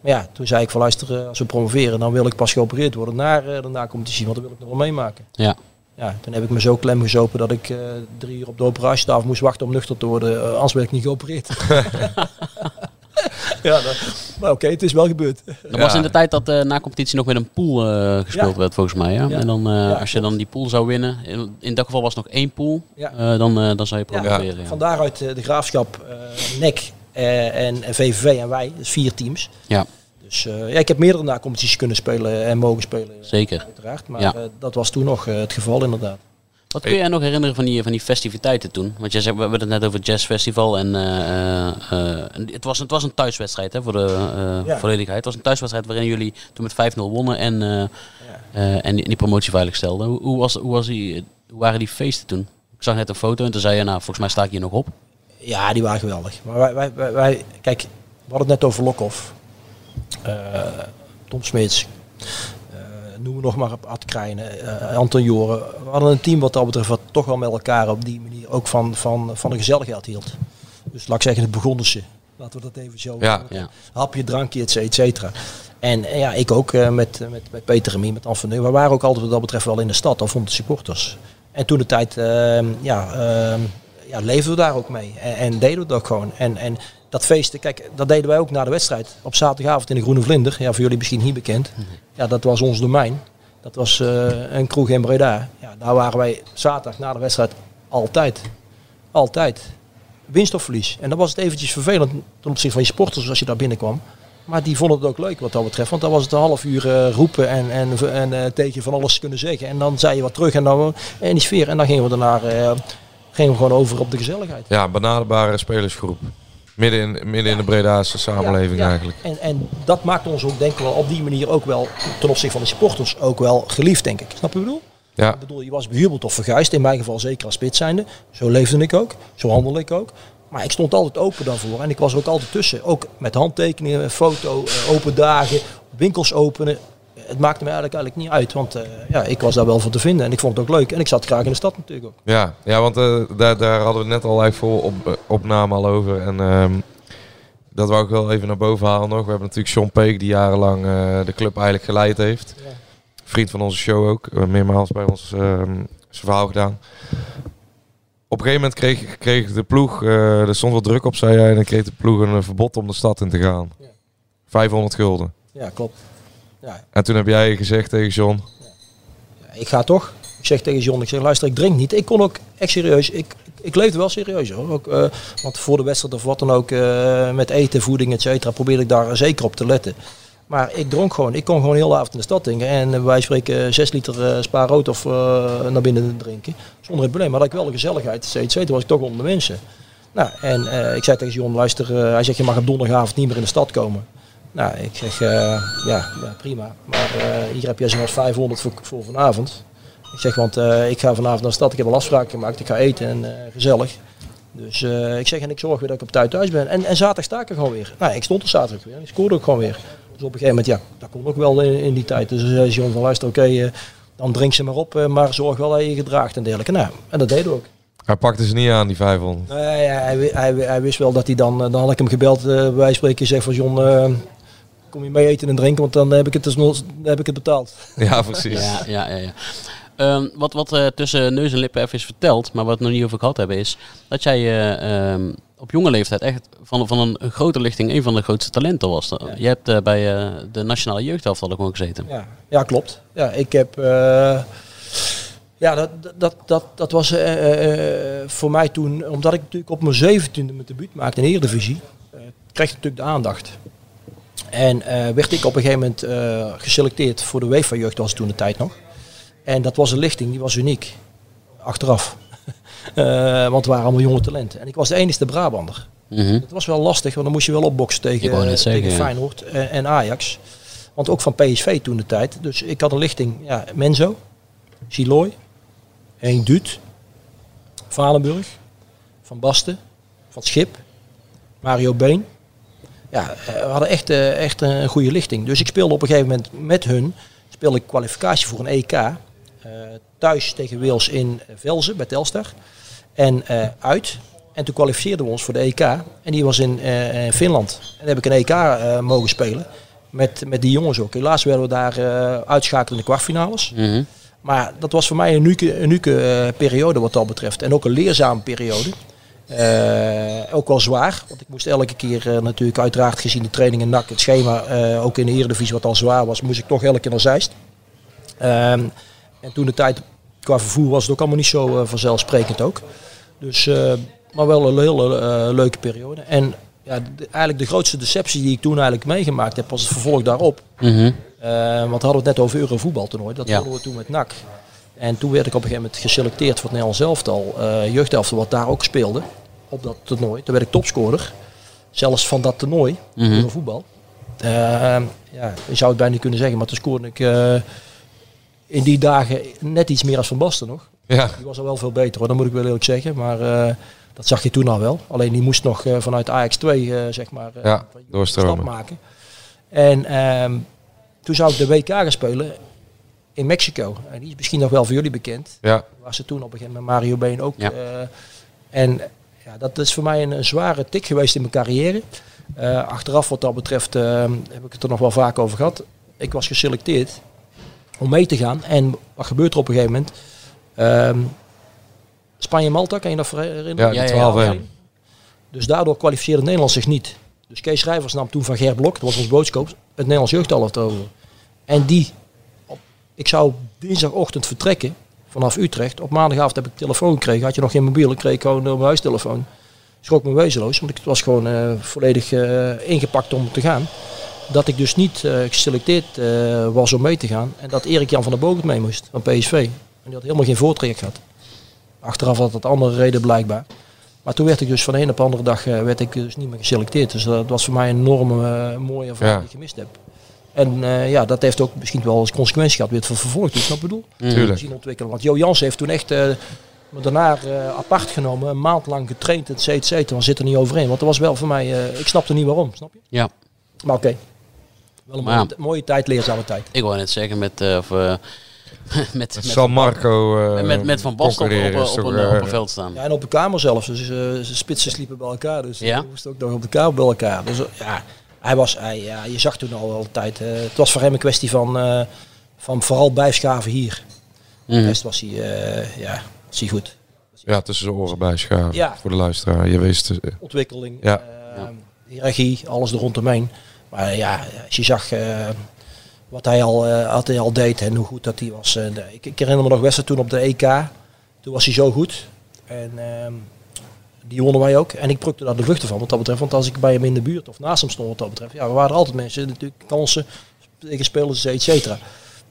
Maar ja, toen zei ik van luister, als we promoveren, dan wil ik pas geopereerd worden naar eh, de nacompetitie. Want dan wil ik nog wel meemaken. Ja. Ja, toen heb ik me zo klem gezopen dat ik eh, drie uur op de operatietafel moest wachten om nuchter te worden. eh, anders werd ik niet geopereerd. <laughs> <laughs> <laughs> ja, dat- maar oké, het is wel gebeurd. Dat was in de tijd dat de nacompetitie nog met een pool eh, gespeeld Ja. werd, volgens mij. Ja? Ja. En dan, eh, Ja, als je dan die pool zou winnen, in, in dat geval was het nog één pool, Ja. eh, dan, eh, dan zou je. Ja. Van daaruit eh, de graafschap, eh NEC eh, en, VVV en wij, dus vier teams. Ja. Dus eh, ja, ik heb meerdere nacompetities kunnen spelen en mogen spelen. Zeker. Uiteraard, maar Ja. eh, dat was toen nog eh, het geval inderdaad. Wat kun jij nog herinneren van die, van die festiviteiten toen? Want jij zei, we hebben het net over het jazzfestival en eh, eh, eh, het, was, het was een thuiswedstrijd hè, voor de eh, Ja. volledigheid. Het was een thuiswedstrijd waarin jullie toen met 5-0 wonnen en, eh, eh, en die, die promotie veilig stelden. Hoe, hoe, was, hoe, was die, hoe waren die feesten toen? Ik zag net een foto en toen zei je, nou volgens mij sta ik hier nog op. Ja, die waren geweldig. Maar wij, wij, wij, wij- kijk, we hadden het net over Lokhoff. Eh, Tom Smits. Eh, noem we nog maar Ad Krijnen, eh, Anton Joren. We hadden een team wat dat betreft wat toch wel met elkaar op die manier ook van, van, van de gezelligheid hield. Dus laat ik zeggen, het begonnen ze. Laten we dat even zo Ja. Ja. hapje, drankje, et et cetera. En eh, ja, ik ook met, met, met Peter Remy, met Anne van Neu. We waren ook altijd wat dat betreft wel in de stad, al de supporters. En toen de tijd, ehm, ja, ehm, ja, leefden we daar ook mee. En, en deden we ook gewoon. En, en dat feesten, kijk, dat deden wij ook na de wedstrijd. Op zaterdagavond in de Groene Vlinder. Ja, voor jullie misschien niet bekend. Ja, dat was ons domein. Dat was eh, een kroeg in Breda. Ja, daar waren wij zaterdag na de wedstrijd altijd. Altijd. Winst of verlies. En dan was het eventjes vervelend ten opzichte van je sporters als je daar binnenkwam. Maar die vonden het ook leuk wat dat betreft. Want dan was het een half uur eh, roepen en, en, en eh, tegen van alles kunnen zeggen. En dan zei je wat terug en dan en die sfeer. En dan gingen we daarna gingen we gewoon over op de gezelligheid. Ja, benaderbare spelersgroep. Midden in, midden in de Bredaanse samenleving eigenlijk. En, en dat maakt ons ook denk ik wel op die manier ook wel ten opzichte van de supporters ook wel geliefd denk ik. Snap je wat ik bedoel? Ja, Ik bedoel, je was behubeld of verguisd. In mijn geval zeker als spits zijnde. Zo leefde ik ook. Zo handelde ik ook. Maar ik stond altijd open daarvoor. En ik was er ook altijd tussen. Ook met handtekeningen, foto, eh, open dagen, winkels openen. Het maakte me eigenlijk, eigenlijk niet uit. Want eh, ja, ik was daar wel voor te vinden. En ik vond het ook leuk. En ik zat graag in de stad natuurlijk ook. ja, ja want eh, daar, daar hadden we net al eigenlijk voor op, eh, opname al over. En ehm, dat wou ik wel even naar boven halen nog. We hebben natuurlijk Sean Peek die jarenlang de club eigenlijk geleid heeft. Ja. Vriend van onze show ook. meermaals bij ons ehm, zijn verhaal gedaan. Op een gegeven moment kreeg, kreeg de ploeg, eh, er stond wel druk op, zei hij, en dan kreeg de ploeg een verbod om de stad in te gaan. Ja. 500 gulden. Ja, klopt. Ja, En toen heb jij gezegd tegen John, ik ga toch. Ik zeg tegen John, ik zeg luister, ik drink niet. Ik kon ook echt serieus, ik, ik, leefde wel serieus hoor. Ook, eh, want voor de wedstrijd of wat dan ook, eh, met eten, voeding, et cetera, probeerde ik daar zeker op te letten. Maar ik dronk gewoon, ik kon gewoon heel de avond in de stad drinken. En eh, wij spreken 6 liter eh spa rood of naar binnen drinken. Zonder het probleem. Maar had ik wel de gezelligheid, et cetera, was ik toch onder de mensen. Nou, en ik zei tegen John, luister, hij zegt je mag op donderdagavond niet meer in de stad komen. Nou, ik zeg, eh, ja, ja, prima. Maar eh, hier heb je zo'n 500 voor, voor vanavond. Ik zeg, want eh, ik ga vanavond naar de stad, ik heb al afspraken gemaakt, ik ga eten en gezellig. Dus ik zeg, en ik zorg weer dat ik op tijd thuis ben. En, en zaterdag sta ik er gewoon weer. Nou, ik stond er zaterdag weer, ik scoorde ook gewoon weer. Dus op een gegeven moment, ja, dat kon ook wel in, in die tijd. Dus zei John van, luister, oké, dan drink ze maar op, maar zorg wel dat je je gedraagt en dergelijke. Nou, en dat deden we ook. hij pakte ze niet aan, die 500. Nee, ja, hij, hij, hij wist wel dat hij dan, dan had ik hem gebeld, eh wij spreken, zeg van John, kom je mee eten en drinken, want dan heb ik het, dus nog- dan heb ik het betaald. <laughs> Ja, precies. Ja, ja, ja. ja. Ehm, wat wat eh, tussen neus en lippen even is verteld, maar wat we nog niet over gehad hebben, is dat jij eh, ehm, op jonge leeftijd echt van, van een, grote lichting een van de grootste talenten was. Je hebt eh, bij eh, de nationale jeugdhelft al gewoon gezeten. Ja, ja klopt. Ja, ik heb. eh, ja, dat, dat, dat, dat was eh, eh, voor mij toen, omdat ik natuurlijk op mijn zeventiende mijn debuut maakte in de Eredivisie, eh kreeg ik natuurlijk de aandacht. En eh, werd ik op een gegeven moment eh, geselecteerd voor de UEFA-jeugd, was het toen de tijd nog. En dat was een lichting, die was uniek. Achteraf. <laughs> Eh, want het waren allemaal jonge talenten. En ik was de enige Brabander. Mhm. Het was wel lastig, want dan moest je wel opboksen tegen, zeggen, tegen. Feyenoord en, en Ajax. Want ook van PSV toen de tijd. Dus ik had een lichting, ja, Menzo, Siloy, Henk Duut, Valenburg, Van Basten, Van Schip, Mario Been. Ja, eh, we hadden echt, eh, echt een goede lichting. Dus ik speelde op een gegeven moment met hun, speelde ik kwalificatie voor een EK. eh, thuis tegen Wales in Velzen bij Telstar. En uit. En toen kwalificeerden we ons voor de EK. En die was in in Finland. En dan heb ik een EK mogen spelen. Met, met die jongens ook. Helaas werden we daar eh uitschakeld in de kwartfinales. Mhm. Maar dat was voor mij een unieke, unieke periode wat dat betreft. En ook een leerzame periode. Eh, ook wel zwaar. Want ik moest elke keer eh, natuurlijk uiteraard gezien de training en NAC, het schema, eh, ook in de Eredivisie wat al zwaar was, moest ik toch elke keer naar Zeist. Ehm, en toen de tijd qua vervoer was het ook allemaal niet zo vanzelfsprekend ook. Dus, maar wel een hele leuke periode. En ja, de- eigenlijk de grootste deceptie die ik toen eigenlijk meegemaakt heb, was het vervolg daarop. Mhm. Want we hadden het net over Eurovoetbaltoernooi. Dat Ja. hadden we toen met NAC. En toen werd ik op een gegeven moment geselecteerd voor het Nederlands elftal, uh, jeugdelftal, wat daar ook speelde op dat toernooi. Toen werd ik topscorer, zelfs van dat toernooi, mm -hmm. voetbal. Uh, ja, je zou het bijna niet kunnen zeggen, maar toen scoorde ik uh, in die dagen net iets meer als Van Basten nog. Ja. Die was al wel veel beter hoor, dat moet ik wel eerlijk zeggen. Maar uh, dat zag je toen al wel. Alleen die moest nog vanuit Ajax 2 zeg maar ja, doorstromen. stap maken. En ehm, toen zou ik de WK gaan spelen in Mexico. En die is misschien nog wel voor jullie bekend. Ja. Was ze toen op een gegeven moment Mario Been ook. Ja. en ja, dat is voor mij een, een, zware tik geweest in mijn carrière. Uh, achteraf wat dat betreft uh, heb ik het er nog wel vaak over gehad. Ik was geselecteerd om mee te gaan. En wat gebeurt er op een gegeven moment? Uh, Spanje-Malta, kan je dat herinneren? Ja, die 12 ja, Dus daardoor kwalificeerde Nederland zich niet. Dus Kees Schrijvers nam toen van Ger Blok, dat was ons boodschap, het Nederlands jeugdalf over. En die, op, ik zou dinsdagochtend vertrekken vanaf Utrecht. Op maandagavond heb ik telefoon gekregen. Had je nog geen mobiel, ik kreeg gewoon op mijn huistelefoon. Schrok me wezenloos, want ik was gewoon uh, volledig uh, ingepakt om te gaan. Dat ik dus niet uh, geselecteerd was om mee te gaan. En dat Erik Jan van der Bogert mee moest van PSV. En die had helemaal geen voortraject gehad. Achteraf had dat andere reden blijkbaar. Maar toen werd ik dus van de een op de andere dag werd ik dus niet meer geselecteerd. Dus dat was voor mij een enorme mooie ervaring ja. die ik gemist heb. En uh, ja, dat heeft ook misschien wel als consequentie gehad weer voor vervolgd. Dus dat bedoel? Tuurlijk. Zien ontwikkelen. Want Jo Jans heeft toen echt uh, me daarna uh, apart genomen, een maand lang getraind, et cetera, et cetera. Dan zit er niet overheen. Want dat was wel voor mij, ik snapte niet waarom, snap je? Ja. Maar oké. Okay. Wel een Maar mooie, ja. mooie tijd, leerzame tijd. Ik wou net zeggen met... eh, of, eh, <laughs> met, met, San Marco met, met, met Van Basten op, op, een, eh, op een veld staan. Ja, en op de kamer zelfs. Dus uh, zijn spitsen sliepen bij elkaar. Dus Ja? we moesten ook nog op de kamer bij elkaar. Dus uh, ja, hij was, hij, ja, je zag toen al altijd. Uh, het was voor hem een kwestie van, uh, van vooral bijschaven hier. Mhm. De rest was hij, uh, ja, was hij goed. Ja, tussen de oren bij schaven. Ja. Voor de luisteraar. Je wist... eh, Ontwikkeling, Ja. uh, hiërarchie, alles er rondomheen. Maar ja, als je zag uh, wat hij al, uh, wat hij al deed en hoe goed dat hij was. Ik, ik herinner me nog best wel toen op de EK. Toen was hij zo goed. En ehm, die wonnen wij ook. En ik prukte daar de vluchten van wat dat betreft. Want als ik bij hem in de buurt of naast hem stond wat dat betreft. Ja, we waren altijd mensen. Natuurlijk kansen tegen spelers, et cetera.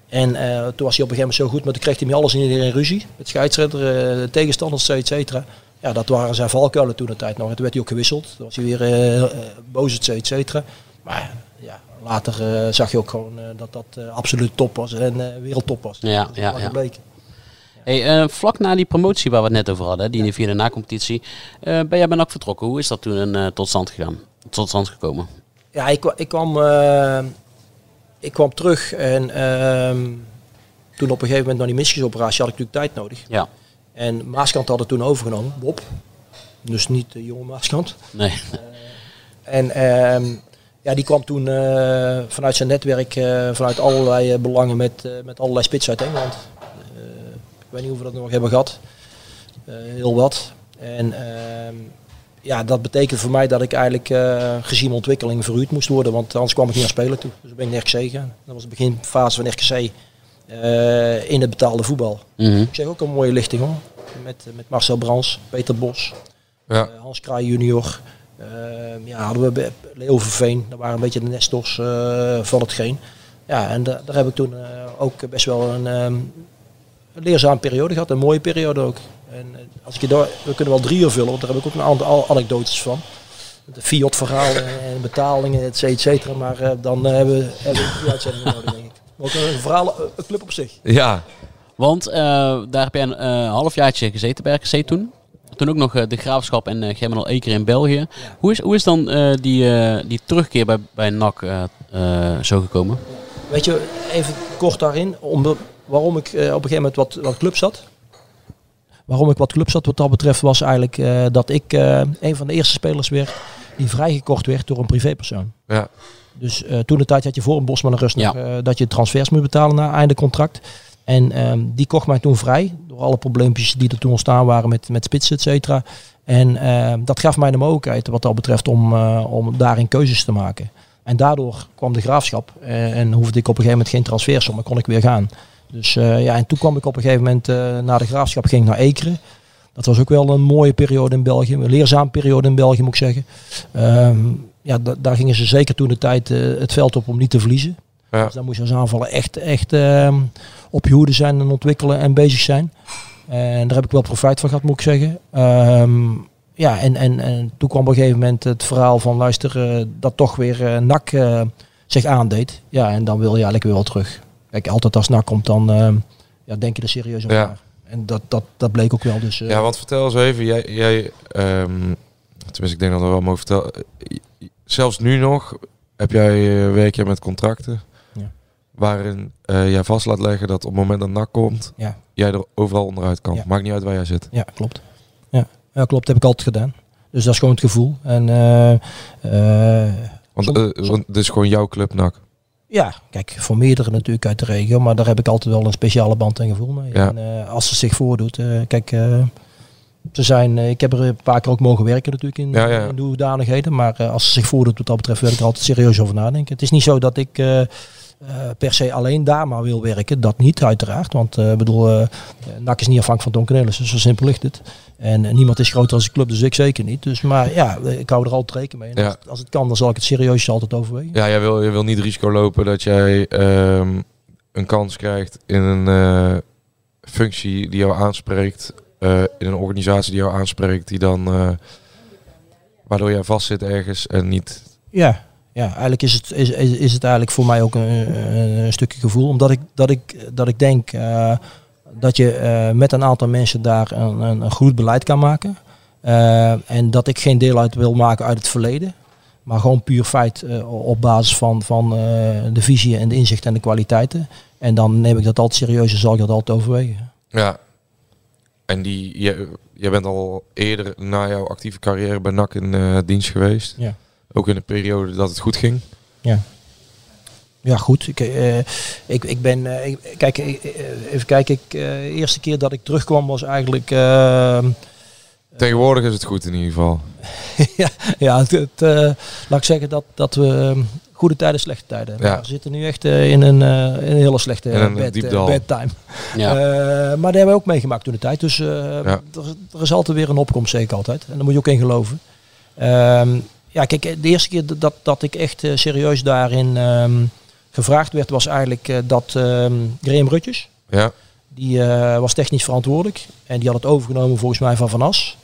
En uh, toen was hij op een gegeven moment zo goed. Maar toen kreeg hij met alles en iedereen ruzie. Met scheidsrechter, uh, tegenstanders, et cetera. Ja, dat waren zijn valkuilen toen de tijd nog. En toen werd hij ook gewisseld. Toen was hij weer uh, boos, et cetera. Maar ja, later zag je ook gewoon dat dat absoluut top was. En wereldtop was. Ja, dat ja, ja. Hey, eh, vlak na die promotie waar we het net over hadden, die via de na-competitie, eh, ben jij bij NAC vertrokken. Hoe is dat toen eh, tot stand gegaan? Tot stand gekomen? Ja, ik, ik, kwam, ik kwam terug en ehm, toen op een gegeven moment na die misgesoperatie had ik natuurlijk tijd nodig. Ja. En Maaskant had het toen overgenomen, Bob. Dus niet de jonge Maaskant. Nee. En ehm, ja, die kwam toen vanuit zijn netwerk, vanuit allerlei belangen met, met allerlei spitsen uit Engeland. Ik weet niet of we dat nog hebben gehad. Eh, heel wat. En ehm, ja, dat betekent voor mij dat ik eigenlijk eh, gezien mijn ontwikkeling verhuurd moest worden. Want anders kwam ik niet aan spelen toe. Dus toen ben ik naar RKC gegaan. Dat was de beginfase van RKC eh, in het betaalde voetbal. Mhm. Ik zeg ook een mooie lichting hoor. Met, met Marcel Brans, Peter Bos, ja. Hans Kraai junior. Eh, ja, hadden we Leo Verveen. Dat waren een beetje de nestors eh, van hetgeen. Ja, en da- daar heb ik toen eh, ook best wel een, ehm, een leerzame periode gehad. Een mooie periode ook. En eh, als ik je door, we kunnen wel drie uur vullen, want daar heb ik ook een aantal anekdotes van. De Fiat-verhaal en betalingen, et cetera, et cetera. Maar eh, dan eh, hebben we hebben we drie uitzendingen nodig, denk ik. Ook een verhaal, een club op zich. Ja, Want eh, daar heb je een eh, halfjaartje gezeten bij RKC toen. Toen ook nog de Graafschap en uh, Germinal Eker in België. Hoe, is, hoe is dan eh, die, eh, die terugkeer bij, bij NAC zo gekomen? Weet je, even kort daarin, om, waarom ik eh, op een gegeven moment wat, wat club zat. Waarom ik wat club zat wat dat betreft was eigenlijk eh, dat ik eh, een van de eerste spelers werd die vrijgekocht werd door een privépersoon. ja. Dus toen de tijd had je voor een Bosman en Rust Ja. dat je transfers moet betalen na einde contract. En ehm, die kocht mij toen vrij door alle probleempjes die er toen ontstaan waren met, met spitsen, et cetera. En ehm, dat gaf mij de mogelijkheid wat dat betreft om, om daarin keuzes te maken. En daardoor kwam de graafschap en hoefde ik op een gegeven moment geen transfersom, maar kon ik weer gaan. Dus eh, ja, en toen kwam ik op een gegeven moment uh, naar de graafschap, ging ik naar Ekeren. Dat was ook wel een mooie periode in België, een leerzame periode in België moet ik zeggen. Um, ja, da daar gingen ze zeker toen de tijd uh, het veld op om niet te verliezen. Ja. Dus dan moet je als aanvaller echt, echt ehm, op je hoede zijn en ontwikkelen en bezig zijn. En daar heb ik wel profijt van gehad, moet ik zeggen. Ehm, ja, en, en, en toen kwam op een gegeven moment het verhaal van luister, eh, dat toch weer eh, NAC eh, zich aandeed. Ja, en dan wil je eigenlijk weer wel terug. Kijk, altijd als NAC komt, dan ehm, ja, denk je er serieus over Ja. En dat, dat, dat bleek ook wel. Dus, eh, Ja, want vertel eens even. Jij, jij ehm, tenminste, ik denk dat we wel mogen vertellen. Eh, Zelfs nu nog heb jij, eh, werk jij met contracten. Ja. Waarin jij vast laat leggen dat op het moment dat NAC komt, Ja. jij er overal onderuit kan. Maakt niet uit waar jij zit. Ja, klopt. Ja. ja, klopt. Dat heb ik altijd gedaan. Dus dat is gewoon het gevoel. En want het is gewoon jouw club NAC. Ja, kijk, voor meerdere natuurlijk uit de regio, maar daar heb ik altijd wel een speciale band en gevoel mee. Ja. En eh, als het zich voordoet, eh, kijk, eh, ze zijn, ik heb er een paar keer ook mogen werken natuurlijk in, Ja, ja. in de hoedanigheden, maar als het zich voordoet wat dat betreft, wil ik er altijd serieus over nadenken. Het is niet zo dat ik per se alleen daar maar wil werken, dat niet uiteraard, want eh, ik bedoel, eh NAC is niet afhankelijk van Don Cornelis, dus zo simpel ligt het. En eh, niemand is groter als de club, dus ik zeker niet. Dus, maar ja, ik hou er altijd rekening mee. En Ja. als, als het kan, dan zal ik het serieus altijd overwegen. Ja, jij wil, je wil niet risico lopen dat jij ehm, een kans krijgt in een eh, functie die jou aanspreekt. eh, in een organisatie die jou aanspreekt, die dan. eh, waardoor jij vastzit ergens en niet. Ja, ja eigenlijk is het, is, is, is het eigenlijk voor mij ook een, een, stukje gevoel. Omdat ik, dat ik, dat ik denk eh, dat je eh, met een aantal mensen daar een, een, een goed beleid kan maken. Eh, en dat ik geen deel uit wil maken uit het verleden. Maar gewoon puur feit op basis van, van de visie en de inzicht en de kwaliteiten. En dan neem ik dat altijd serieus en zal ik dat altijd overwegen. Ja. En die, jij, jij bent al eerder na jouw actieve carrière bij NAC in dienst geweest. Ja. Ook in de periode dat het goed ging. Ja. Ja, goed. Ik, eh, ik, ik ben. eh, ik, kijk, ik- eh, even kijken. Ik, eh, de eerste keer dat ik terugkwam was eigenlijk. eh, Tegenwoordig is het goed in ieder geval. <laughs> ja, ja het, het, eh, laat ik zeggen dat, dat we eh, goede tijden, slechte tijden. Ja. We zitten nu echt in, een, eh, in een hele slechte In een bad, diep eh, dal. bad time. Ja. Eh, maar die hebben we ook meegemaakt toen de tijd. Dus eh, Ja. er, er is altijd weer een opkomst, zeker altijd. En daar moet je ook in geloven. Ehm, ja, kijk, de eerste keer dat, dat ik echt eh, serieus daarin ehm, gevraagd werd, was eigenlijk eh, dat ehm Graham Rutjes, Ja. die eh, was technisch verantwoordelijk. En die had het overgenomen volgens mij van Van As.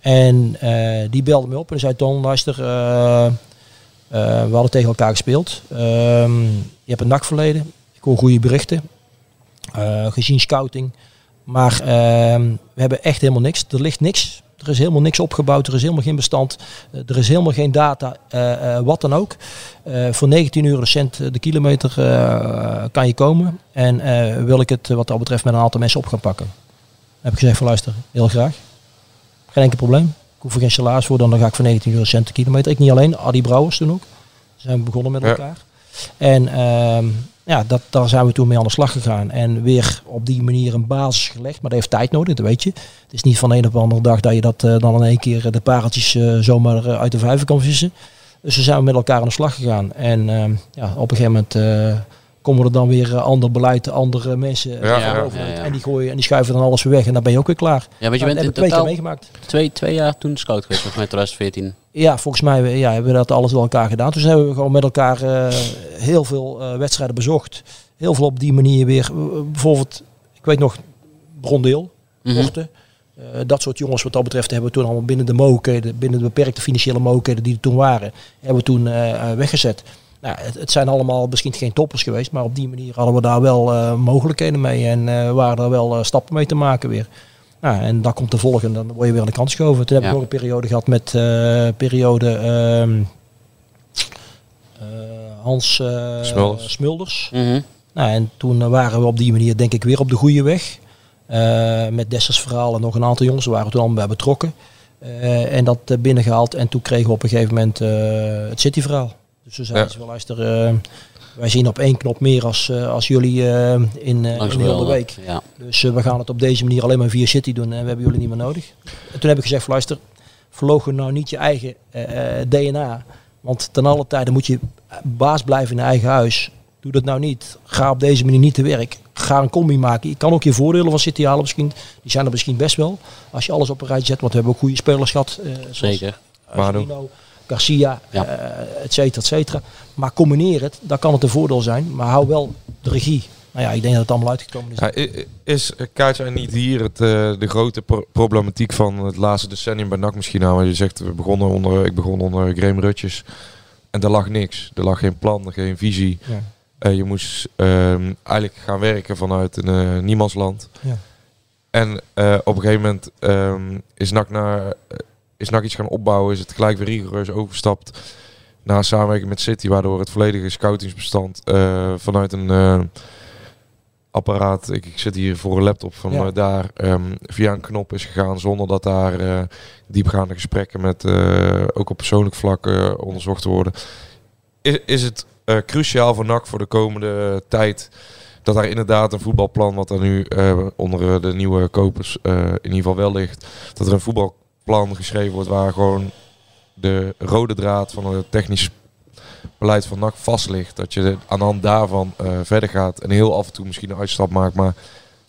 En eh, die belde me op en zei, Ton, luister, eh, eh, we hadden tegen elkaar gespeeld. Ehm, je hebt een nachtverleden. Ik hoor goede berichten. Eh, gezien scouting. Maar we hebben echt helemaal niks. Er ligt niks. Er is helemaal niks opgebouwd. Er is helemaal geen bestand. Eh, er is helemaal geen data. eh, eh, wat dan ook. Voor 19 euro cent de kilometer kan je komen. En wil ik het wat dat betreft met een aantal mensen op gaan pakken. Dan heb ik gezegd van luister, heel graag. Geen enkel probleem. Ik hoef er geen salaris voor. Dan, dan ga ik voor 19 euro cent de kilometer. Ik niet alleen. Adi Brouwers toen ook. Zijn we begonnen met Ja. elkaar. En ehm, ja, dat, daar zijn we toen mee aan de slag gegaan. En weer op die manier een basis gelegd. Maar dat heeft tijd nodig, dat weet je. Het is niet van de een op de andere dag dat je dat eh, dan in één keer eh, de pareltjes eh, zomaar uit de vijver kan vissen. Dus we zijn met elkaar aan de slag gegaan. En ehm, ja, op een gegeven moment komen er dan weer eh, ander beleid, andere mensen eh, Ja, ja, tegenover. ja, ja. En die gooien en die schuiven dan alles weer weg. En dan ben je ook weer klaar. Ja, want je bent in twee keer meegemaakt. twee, twee jaar toen scout geweest, volgens mij 2014. Ja, volgens mij ja, hebben we dat alles door elkaar gedaan. Dus hebben we gewoon met elkaar eh, heel veel eh, wedstrijden bezocht. Heel veel op die manier weer. eh, bijvoorbeeld, ik weet nog, Brondeel. Eh, dat soort jongens wat dat betreft hebben we toen allemaal binnen de mogelijkheden, binnen de beperkte financiële mogelijkheden die er toen waren, hebben we toen eh, eh, weggezet. Nou, het, het zijn allemaal misschien geen toppers geweest, maar op die manier hadden we daar wel eh, mogelijkheden mee en eh, waren er wel eh, stappen mee te maken weer. Nou, en dan komt de volgende, dan word je weer aan de kant geschoven. Toen heb Ja. ik nog een periode gehad met periode ehm, eh, Hans Smulders. Smulders. Mhm. Nou, en toen waren we op die manier denk ik weer op de goede weg. Met Dessers verhaal en nog een aantal jongens. Daar waren toen allemaal bij betrokken. En dat eh, binnengehaald. En toen kregen we op een gegeven moment het City-verhaal. Dus we zeiden Ja. ze wel, luister, eh, wij zien op één knop meer als, eh, als jullie eh, in, eh, in de week. Ja. Dus we gaan het op deze manier alleen maar via City doen en we hebben jullie niet meer nodig. En toen heb ik gezegd, luister, verlogen nou niet je eigen DNA. Want ten alle tijde moet je baas blijven in eigen huis. Doe dat nou niet. Ga op deze manier niet te werk. Ga een combi maken. Je kan ook je voordelen van City halen misschien. Die zijn er misschien best wel. Als je alles op een rijtje zet. Want we hebben ook goede spelers gehad. eh, zoals Zeker. Manu. Garcia, Ja. eh, et cetera, et cetera. Maar combineer het, dan kan het een voordeel zijn. Maar hou wel de regie. Nou ja, ik denk dat het allemaal uitgekomen is. Ja, is Kaatja niet hier het, eh, de grote pro- problematiek van het laatste decennium bij NAC misschien aan? Want je zegt, we begonnen onder, ik begon onder Graham Rutjes. En er lag niks. Er lag geen plan, geen visie. Ja. Eh, je moest ehm, eigenlijk gaan werken vanuit een eh, niemandsland. Ja. En eh, op een gegeven moment ehm, is, NAC naar, eh, is NAC iets gaan opbouwen. Is het gelijk weer rigoureus overgestapt naar een samenwerking met City. Waardoor het volledige scoutingsbestand eh, vanuit een eh, apparaat... Ik, ik zit hier voor een laptop van Ja. eh, daar ehm, via een knop is gegaan. Zonder dat daar diepgaande gesprekken met ook op persoonlijk vlak onderzocht worden. Is, is het cruciaal voor NAC voor de komende tijd dat daar inderdaad een voetbalplan, wat er nu onder de nieuwe kopers in ieder geval wel ligt, dat er een voetbalplan geschreven wordt waar gewoon de rode draad van het technisch beleid van NAC vast ligt. Dat je aan de hand daarvan eh, verder gaat en heel af en toe misschien een uitstap maakt, maar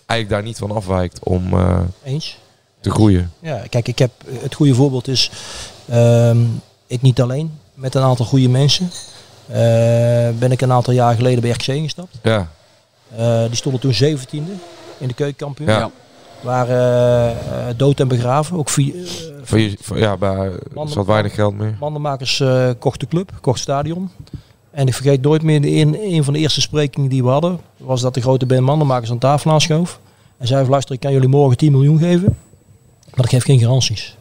eigenlijk daar niet van afwijkt om eh, Eens? te groeien. Ja, kijk, ik heb het goede voorbeeld is, ehm, ik niet alleen, met een aantal goede mensen. eh, ben ik een aantal jaar geleden bij RKC ingestapt. Ja, Eh, die stonden toen 17e in de keukenkampioen. Ja. Waren eh, eh, dood en begraven. Ook vi- eh, voor je, voor, ja bij, er zat weinig geld meer. Mandenmakers eh kocht de club, kocht het stadion. En ik vergeet nooit meer, de een, een van de eerste sprekingen die we hadden, was dat de grote band Mandenmakers aan tafel aanschoof. En zei, van, luister, ik kan jullie morgen 10 miljoen geven, maar ik geef geen garanties.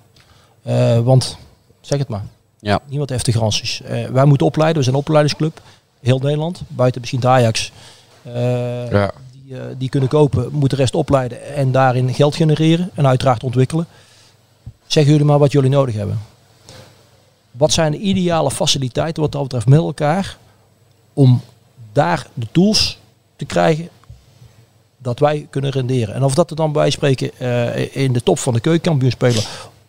Eh, want, zeg het maar, Ja. niemand heeft de garanties. Eh, wij moeten opleiden, we zijn een opleidingsclub, heel Nederland, buiten misschien de Ajax. Eh, Ja. Die, eh, die kunnen kopen, moeten de rest opleiden en daarin geld genereren en uiteraard ontwikkelen. Zeggen jullie maar wat jullie nodig hebben. Wat zijn de ideale faciliteiten wat dat betreft met elkaar om daar de tools te krijgen dat wij kunnen renderen. En of dat er dan bij spreken eh, in de top van de keukenkampioen spelen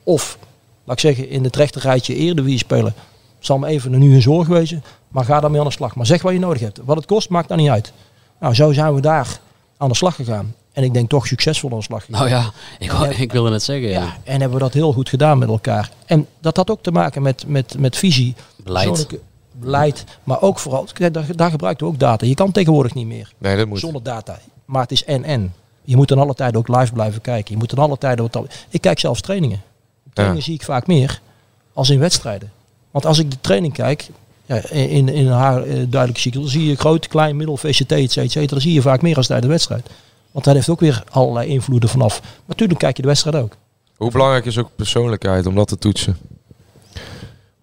of, laat ik zeggen, in het rechterrijtje Eredivisie spelen, zal me even nu een zorg wezen. Maar ga daarmee aan de slag. Maar zeg wat je nodig hebt. Wat het kost, maakt dan niet uit. Nou, zo zijn we daar aan de slag gegaan. En ik denk toch succesvol aan de slag gegaan. Nou ja, ik, wou- ik wilde net zeggen. Ja. Ja, en hebben we dat heel goed gedaan met elkaar. En dat had ook te maken met, met, met visie, Beleid. beleid, maar ook vooral, daar, daar gebruikten we ook data. Je kan tegenwoordig niet meer Nee, dat moet. zonder data. Maar het is en-en. Je moet dan alle tijden ook live blijven kijken. Je moet dan alle tijden... Wat ik kijk zelfs trainingen. Trainingen Ja. zie ik vaak meer als in wedstrijden. Want als ik de training kijk, ja, in, in haar eh, duidelijke dan zie je groot, klein, middel, VCT, et cetera, zie je vaak meer als tijdens de wedstrijd. Want dat heeft ook weer allerlei invloeden vanaf. Maar natuurlijk kijk je de wedstrijd ook. Hoe belangrijk is ook persoonlijkheid om dat te toetsen?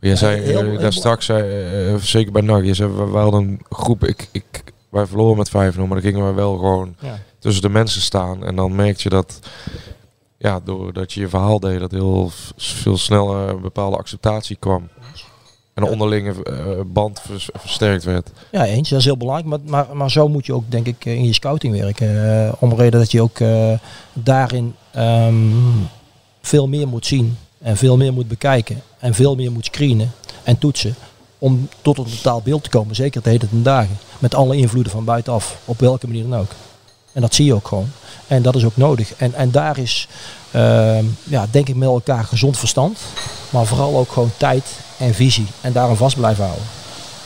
Jij zei heel- eh, heel daar straks, zei, eh, zeker bij NAC, je zei, we, we hadden een groep, ik, ik, wij verloren met 5-0, maar dan gingen we wel gewoon Ja. tussen de mensen staan. En dan merkte je dat, ja, doordat je je verhaal deed, dat heel veel sneller een bepaalde acceptatie kwam. En een onderlinge eh, band vers- versterkt werd. Ja, eens. Dat is heel belangrijk. Maar, maar, maar zo moet je ook, denk ik, eh, in je scouting werken. Eh, om de reden dat je ook daarin ehm, veel meer moet zien. En veel meer moet bekijken. En veel meer moet screenen en toetsen. Om tot een totaal beeld te komen. Zeker de hele dagen. Met alle invloeden van buitenaf. Op welke manier dan ook. En dat zie je ook gewoon. En dat is ook nodig. En, en daar is, ehm, ja, denk ik, met elkaar gezond verstand. Maar vooral ook gewoon tijd en visie. En daarom vast blijven houden.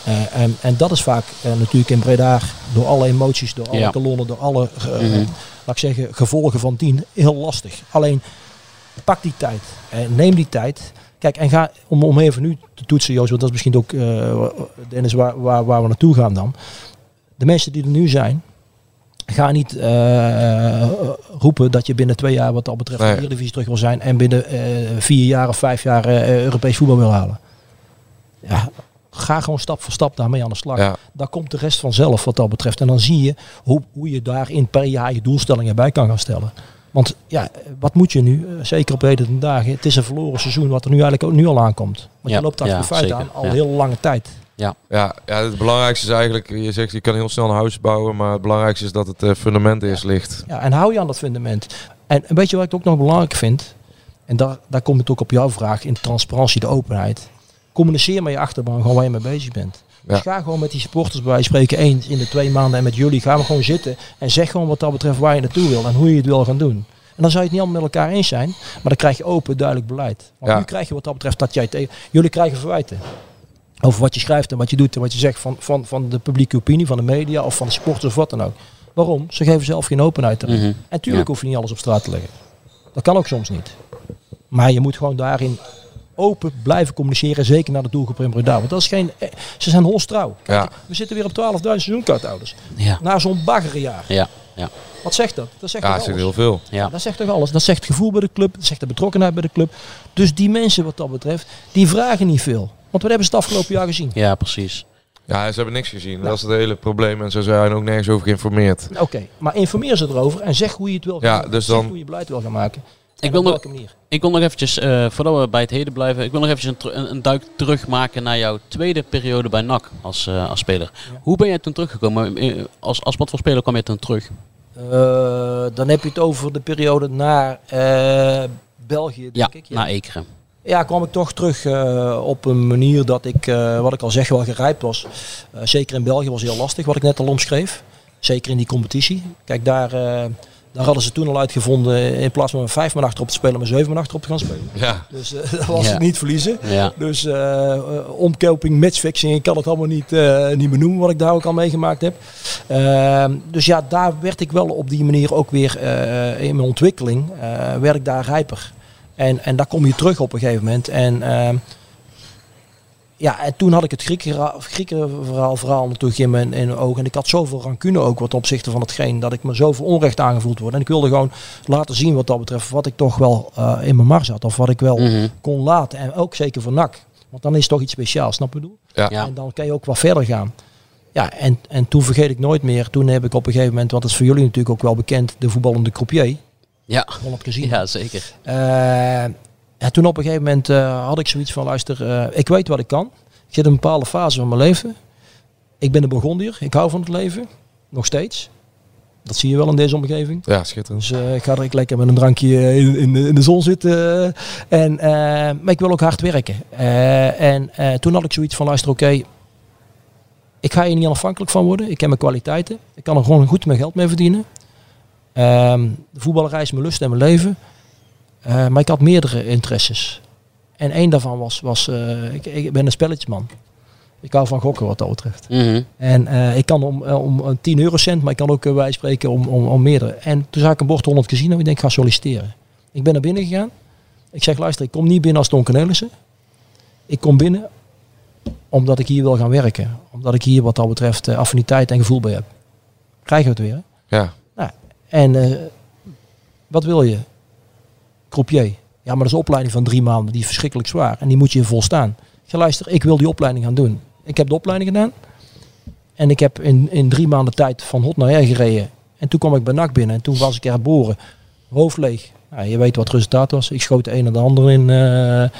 Eh, en, en dat is vaak eh, natuurlijk in Breda door alle emoties, door alle Ja. kolonnen, door alle Mhm. laat ik zeggen, gevolgen van dien heel lastig. Alleen pak die tijd. en neem die tijd. Kijk, en ga om, om even nu te toetsen, Joost, want dat is misschien ook Dennis, waar, waar, waar we naartoe gaan dan. De mensen die er nu zijn, ga niet roepen dat je binnen twee jaar wat dat betreft Nee. de Eredivisie terug wil zijn en binnen vier jaar of vijf jaar Europees voetbal wil halen. Ja, ga gewoon stap voor stap daarmee aan de slag. Ja. Daar komt de rest vanzelf wat dat betreft. En dan zie je hoe, hoe je daarin per jaar je doelstellingen bij kan gaan stellen. Want ja, wat moet je nu? Eh, Zeker op heden ten dagen. Het is een verloren seizoen wat er nu eigenlijk ook nu al aankomt. Want Ja, je loopt achter ja, zeker, aan al ja. heel lange tijd. Ja, ja, het belangrijkste is eigenlijk, je zegt je kan heel snel een huis bouwen, maar het belangrijkste is dat het eh, fundament eerst ligt. Ja, en hou je aan dat fundament. En weet je wat ik ook nog belangrijk vind? En daar, daar komt het ook op jouw vraag in transparantie, de openheid. Communiceer met je achterban gewoon waar je mee bezig bent. Dus ga gewoon met die supporters bij spreken eens in de twee maanden en met jullie gaan we gewoon zitten en zeg gewoon wat dat betreft waar je naartoe wil en hoe je het wil gaan doen. En dan zou je het niet allemaal met elkaar eens zijn. Maar dan krijg je open, duidelijk beleid. Want Ja. nu krijg je wat dat betreft dat jij tegen... Jullie krijgen verwijten. Over wat je schrijft en wat je doet en wat je zegt van, van, van de publieke opinie, van de media of van de sporters of wat dan ook. Waarom? Ze geven zelf geen openheid erin. Mhm. En tuurlijk Ja. hoef je niet alles op straat te leggen. Dat kan ook soms niet. Maar je moet gewoon daarin open blijven communiceren. Zeker naar de doelgroep in Breda. Want dat is geen... eh, Ze zijn holstrouw. Kijk, Ja. We zitten weer op 12.000 seizoenkaarthouders. Ja. Na zo'n baggerjaar. Ja. Ja. Wat zegt dat? Dat zegt Ja, heel veel. Ja. Dat zegt toch alles? Dat zegt het gevoel bij de club. Dat zegt de betrokkenheid bij de club. Dus die mensen wat dat betreft, die vragen niet veel. Want wat hebben ze het afgelopen jaar gezien? Ja, precies. Ja, ze hebben niks gezien. Dat is het hele probleem. En ze zijn ook nergens over geïnformeerd. Oké, maar informeer ze erover en zeg hoe je het wil gaan Ja, doen. dus Zeg dan- hoe je beleid wil gaan maken. Ik wil nog-. Ik wil nog eventjes, eh, voordat we bij het heden blijven, ik wil nog eventjes een, een, een duik terugmaken naar jouw tweede periode bij NAC als, eh, als speler. Hoe ben jij toen teruggekomen? Eh, Als, als wat voor speler kwam je toen terug? Dan heb je het over de periode naar België, denk Ja, ik. naar Ekeren. Ja, kwam ik toch terug op een manier dat ik, wat ik al zeg, wel gerijpt was. Zeker in België was heel lastig, wat ik net al omschreef. Zeker in die competitie. Kijk, daar, daar hadden ze toen al uitgevonden, in plaats van met vijf man achterop te spelen, met zeven man achterop te gaan spelen. Ja. Dus eh, <laughs> dat was Ja. het niet verliezen. Ja. Dus eh, eh, omkoping, matchfixing, ik kan het allemaal niet, eh, niet benoemen wat ik daar ook al meegemaakt heb. Ehm, dus ja, daar werd ik wel op die manier ook weer eh, in mijn ontwikkeling, eh, werd ik daar rijper. En, en daar kom je terug op een gegeven moment. En, ehm, ja, en toen had ik het Grieken verhaal, verhaal natuurlijk in mijn, in mijn ogen. En ik had zoveel rancune ook wat ten opzichte van hetgeen dat ik me zoveel onrecht aangevoeld word. En ik wilde gewoon laten zien wat dat betreft wat ik toch wel eh, in mijn mars had. Of wat ik wel Mhm. kon laten. En ook zeker voor NAC. Want dan is het toch iets speciaals, snap je bedoel? Ja. Ja. En dan kan je ook wat verder gaan. Ja, en, en toen vergeet ik nooit meer. Toen heb ik op een gegeven moment, want dat is voor jullie natuurlijk ook wel bekend, de voetballende croupier. Ja. Holland Casino. ja, zeker. Eh, en toen op een gegeven moment eh, had ik zoiets van, luister, eh, ik weet wat ik kan. Ik zit in een bepaalde fase van mijn leven. Ik ben een Burgondier, ik hou van het leven. Nog steeds. Dat zie je wel in deze omgeving. Ja, schitterend. Dus eh, ik ga er lekker met een drankje in, in, de, in de zon zitten. En, maar ik wil ook hard werken. En toen had ik zoiets van, luister, oké. ik ga hier niet afhankelijk van worden. Ik heb mijn kwaliteiten. Ik kan er gewoon goed mijn geld mee verdienen. Ehm, de voetballerij is mijn lust en mijn leven. Eh, maar ik had meerdere interesses. En één daarvan was, was eh, ik, ik ben een spelletjesman. Ik hou van gokken wat dat betreft. Mhm. En eh, ik kan om, om een 10 eurocent, maar ik kan ook uh, wij spreken om, om, om meerdere. En toen zag ik een bord 100 casino. Ik denk, ik ga solliciteren. Ik ben naar binnen gegaan. Ik zeg, luister, ik kom niet binnen als Don Cornelissen. Ik kom binnen omdat ik hier wil gaan werken. Omdat ik hier wat dat betreft affiniteit en gevoel bij heb. Krijgen we het weer. Hè? Ja. Nou, en eh, wat wil je? Ja, maar dat is een opleiding van drie maanden. Die is verschrikkelijk zwaar. En die moet je volstaan. Ik zeg, luister, ik wil die opleiding gaan doen. Ik heb de opleiding gedaan. En ik heb in, in drie maanden tijd van hot naar her gereden. En toen kwam ik bij NAC binnen. En toen was ik er boren. Hoofd leeg. Nou, je weet wat het resultaat was. Ik schoot de een en de ander in eh, eh,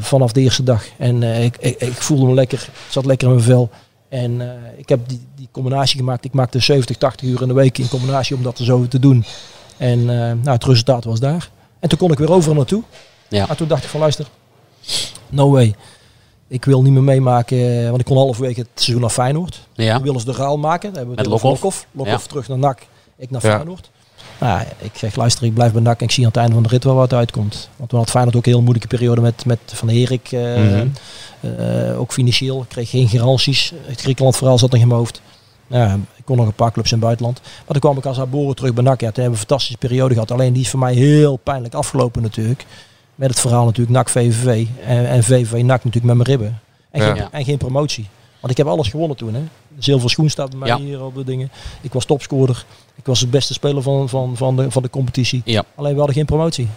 vanaf de eerste dag. En eh, ik, ik, ik voelde me lekker. Zat lekker in mijn vel. En ik heb die, die combinatie gemaakt. Ik maakte 70, 80 uur in de week in combinatie om dat zo te doen. En nou, het resultaat was daar. En toen kon ik weer overal naartoe. Ja. Maar toen dacht ik van luister, no way. Ik wil niet meer meemaken, eh, want ik kon halverwege het seizoen naar Feyenoord. Ja. Toen willen ze de ruil maken. Dan hebben we Met Lokhoff. Lokhoff. Terug naar NAC, ik naar Ja. Feyenoord. Nou, ik zeg luister, ik blijf bij NAC en ik zie aan het einde van de rit wel wat uitkomt. Want toen had Feyenoord ook een heel moeilijke periode met, met Van Herik. eh, Mhm. eh, ook financieel. Ik kreeg geen garanties. Het Griekenland verhaal zat nog in mijn hoofd. Ja, ik kon nog een paar clubs in het buitenland. Maar toen kwam ik als Aboren terug bij NAC. Ja, toen hebben we een fantastische periode gehad. Alleen die is voor mij heel pijnlijk afgelopen natuurlijk. Met het verhaal natuurlijk NAC VVV. En, en VVV NAC natuurlijk met mijn ribben. En, Ja. geen, en geen promotie. Want ik heb alles gewonnen toen. Hè. Zilver schoen staat bij mij Ja. hier op de dingen. Ik was topscorer. Ik was de beste speler van, van, van, de, van de competitie. Ja. Alleen we hadden geen promotie.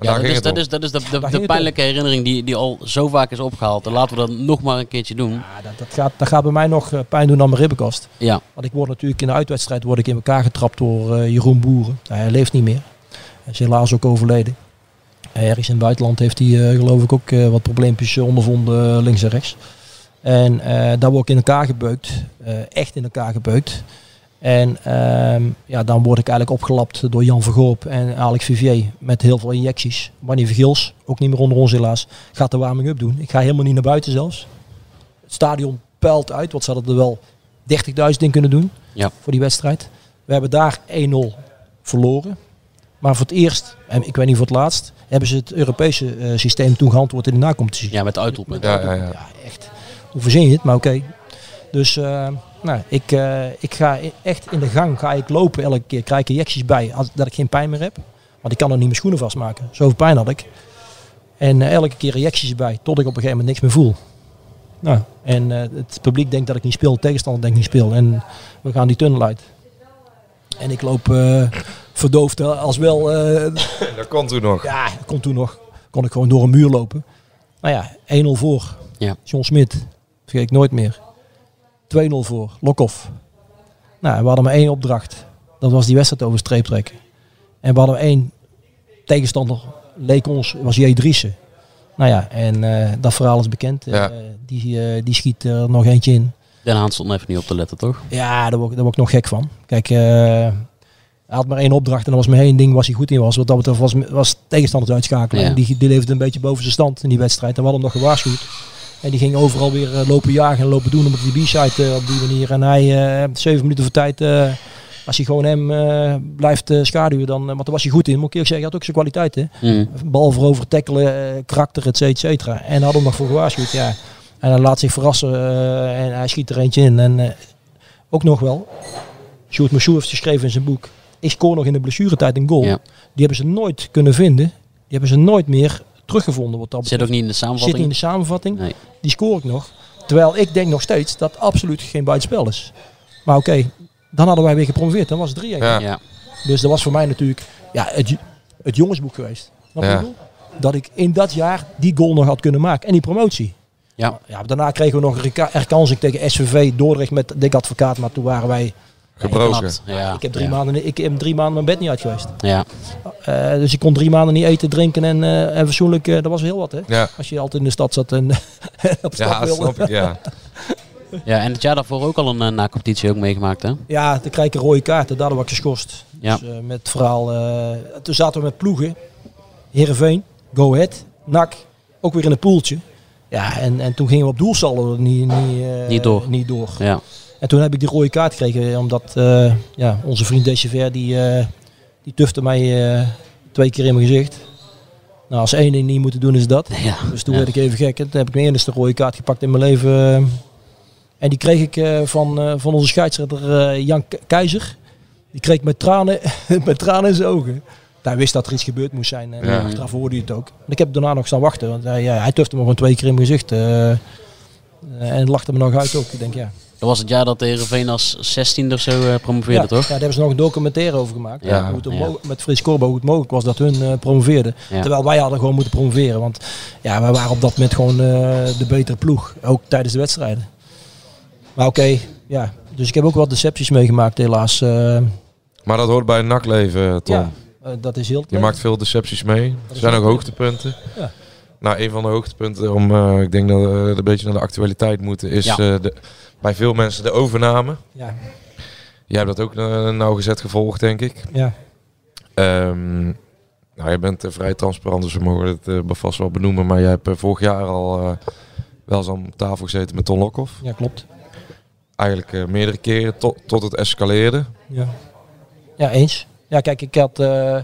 Ja, dat ging is, dat is, dat is de, de, pijnlijke herinnering die, die al zo vaak is opgehaald. En laten we dat nog maar een keertje doen. Ja, dat, dat, gaat, dat gaat bij mij nog eh, pijn doen aan mijn ribbenkast. Ja. Want ik word natuurlijk in de uitwedstrijd word ik in elkaar getrapt door eh, Jeroen Boeren. Nou, hij leeft niet meer. Hij is helaas ook overleden. Ergens in het buitenland heeft hij eh, geloof ik ook wat probleempjes ondervonden links en rechts. En daar word ik in elkaar gebeukt. echt in elkaar gebeukt. En ehm, ja, dan word ik eigenlijk opgelapt door Jan Vergoop en Alex Vivier met heel veel injecties. Wanneer Vergils, ook niet meer onder ons helaas, gaat de warming-up doen. Ik ga helemaal niet naar buiten zelfs. Het stadion puilt uit, want ze hadden er wel 30.000 in kunnen doen Ja. voor die wedstrijd. We hebben daar 1-0 verloren. Maar voor het eerst, en ik weet niet voor het laatst, hebben ze het Europese eh, systeem toen geantwoord in de nacompetitie. Ja, met uitroepen. Ja, ja, ja. Ja, echt. Hoe verzin je het? Maar oké. Dus eh, nou, ik, eh, ik ga i- echt in de gang ga ik lopen elke keer. Krijg ik injecties bij als, dat ik geen pijn meer heb. Want ik kan er niet mijn schoenen vastmaken. Zoveel pijn had ik. En eh, elke keer injecties bij. Tot ik op een gegeven moment niks meer voel. Nou, en eh, het publiek denkt dat ik niet speel. De tegenstander denkt niet speel. En we gaan die tunnel uit. En ik loop eh, verdoofd als wel eh, Dat kon toen nog. ja, kon toen nog. Kon ik gewoon door een muur lopen. Nou ja, 1-0 voor. Ja. John Smit. Vergeet ik nooit meer. 2-0 voor. Lokhoff. Nou, we hadden maar één opdracht. Dat was die wedstrijd over streep trekken. En we hadden één tegenstander. Leek ons, was J. Driessen. Nou ja, en eh, dat verhaal is bekend. Eh, die, eh, die schiet er nog eentje in. Den Haan stond even niet op te letten, toch? Ja, daar word, ik- daar word ik nog gek van. Kijk, eh, hij had maar één opdracht en dat was maar één ding was hij goed in was. Wat dat betreft was, was tegenstanders uitschakelen. Ja. Die, die leefde een beetje boven zijn stand in die wedstrijd. En we hadden hem nog gewaarschuwd. En die ging overal weer eh, lopen jagen en lopen doen op die B-side op die manier. En hij, eh, zeven minuten voor tijd, eh, als hij gewoon hem blijft schaduwen, dan, want daar was hij goed in. Moet ik eerlijk zeggen, hij had ook zijn kwaliteiten. Mm. Bal voorover, tackelen, karakter, et cetera, et cetera. En had hem nog voor gewaarschuwd, ja. En hij laat zich verrassen en hij schiet er eentje in. En ook nog wel, Sjoerd Moussou heeft geschreven in zijn boek, ik scoor nog in de blessuretijd een goal. Ja. Die hebben ze nooit kunnen vinden. Die hebben ze nooit meer teruggevonden. Wat dat Zit ook niet in de Zit niet samenvatting. in de samenvatting. Nee. Die scoor ik nog. Terwijl ik denk nog steeds dat absoluut geen buitenspel is. Maar oké, dan hadden wij weer gepromoveerd. Dan was het 3-1. Ja. Ja. Dus dat was voor mij natuurlijk ja, het, het jongensboek geweest. Ja. wat ik bedoel? Dat ik in dat jaar die goal nog had kunnen maken. En die promotie. Ja. Ja, daarna kregen we nog een herkansing tegen SVV Dordrecht met dik advocaat. Maar toen waren wij... Gebroken. Ja. Ik heb drie, ja. maanden, ik heb drie maanden mijn bed niet uit geweest. Ja. Eh, dus ik kon drie maanden niet eten, drinken en, eh en fatsoenlijk. eh, dat was heel wat hè. Ja, Als je altijd in de stad zat en <laughs> op stap ja wilde. snap ik. Ja. <laughs> ja, en het jaar daarvoor ook al een uh, na-competitie ook meegemaakt, hè? Ja, dan krijg ik een rode kaart. en Daardoor was ik geschorst. Ja. Dus, eh, met het verhaal. eh, toen zaten we met ploegen. Heerenveen, Go Ahead, NAC. Ook weer in een poeltje. Ja, en, en toen gingen we op doelsaldo niet, niet, eh, Niet door. Niet door. Ja. En toen heb ik die rode kaart gekregen. Omdat eh, ja, onze vriend Dechever, die, eh, die tufte mij eh, twee keer in mijn gezicht. Nou, als één ding niet moeten doen is dat. <laughs> ja. Dus toen Ja. werd ik even gek. En toen heb ik mijn eerste rode kaart gepakt in mijn leven. En die kreeg ik van, van onze scheidsrechter Jan Ke- Keizer. Die kreeg ik met tranen, <laughs> met tranen in zijn ogen. Hij wist dat er iets gebeurd moest zijn. En Ja. achteraf hoorde hij het ook. En ik heb daarna nog staan wachten. Want hij, ja, hij tufte me gewoon twee keer in mijn gezicht. en lachte me nog uit ook. Ik denk ja. Dat was het jaar dat de Heerenveen als 16 of zo eh, promoveerde, ja, toch? Ja, daar hebben ze nog een documentaire over gemaakt. Ja, hoe het ja. mo- met Frits Korbo hoe het mogelijk was dat hun eh, promoveerden. Ja. Terwijl wij hadden gewoon moeten promoveren. Want ja, wij waren op dat moment gewoon eh, de betere ploeg. Ook tijdens de wedstrijden. Maar oké, ja. Dus ik heb ook wat decepties meegemaakt helaas. eh. Maar dat hoort bij een nakleven, Tom. ja, dat is heel Je maakt veel decepties mee. Er zijn ook hoogtepunten. Ja. Nou, een van de hoogtepunten, om, eh, ik denk dat we een beetje naar de actualiteit moeten, is Ja. eh, de, bij veel mensen de overname. Ja, Jij hebt dat ook uh, nauwgezet gevolgd, denk ik. ja. Ehm, nou, je bent eh, vrij transparant, dus we mogen het eh, vast wel benoemen. Maar jij hebt eh, vorig jaar al eh, wel eens aan tafel gezeten met Ton Lokhoff. ja klopt. Eigenlijk eh, meerdere keren tot, tot het escaleerde. Ja. ja, eens. Ja, kijk, ik had, eh,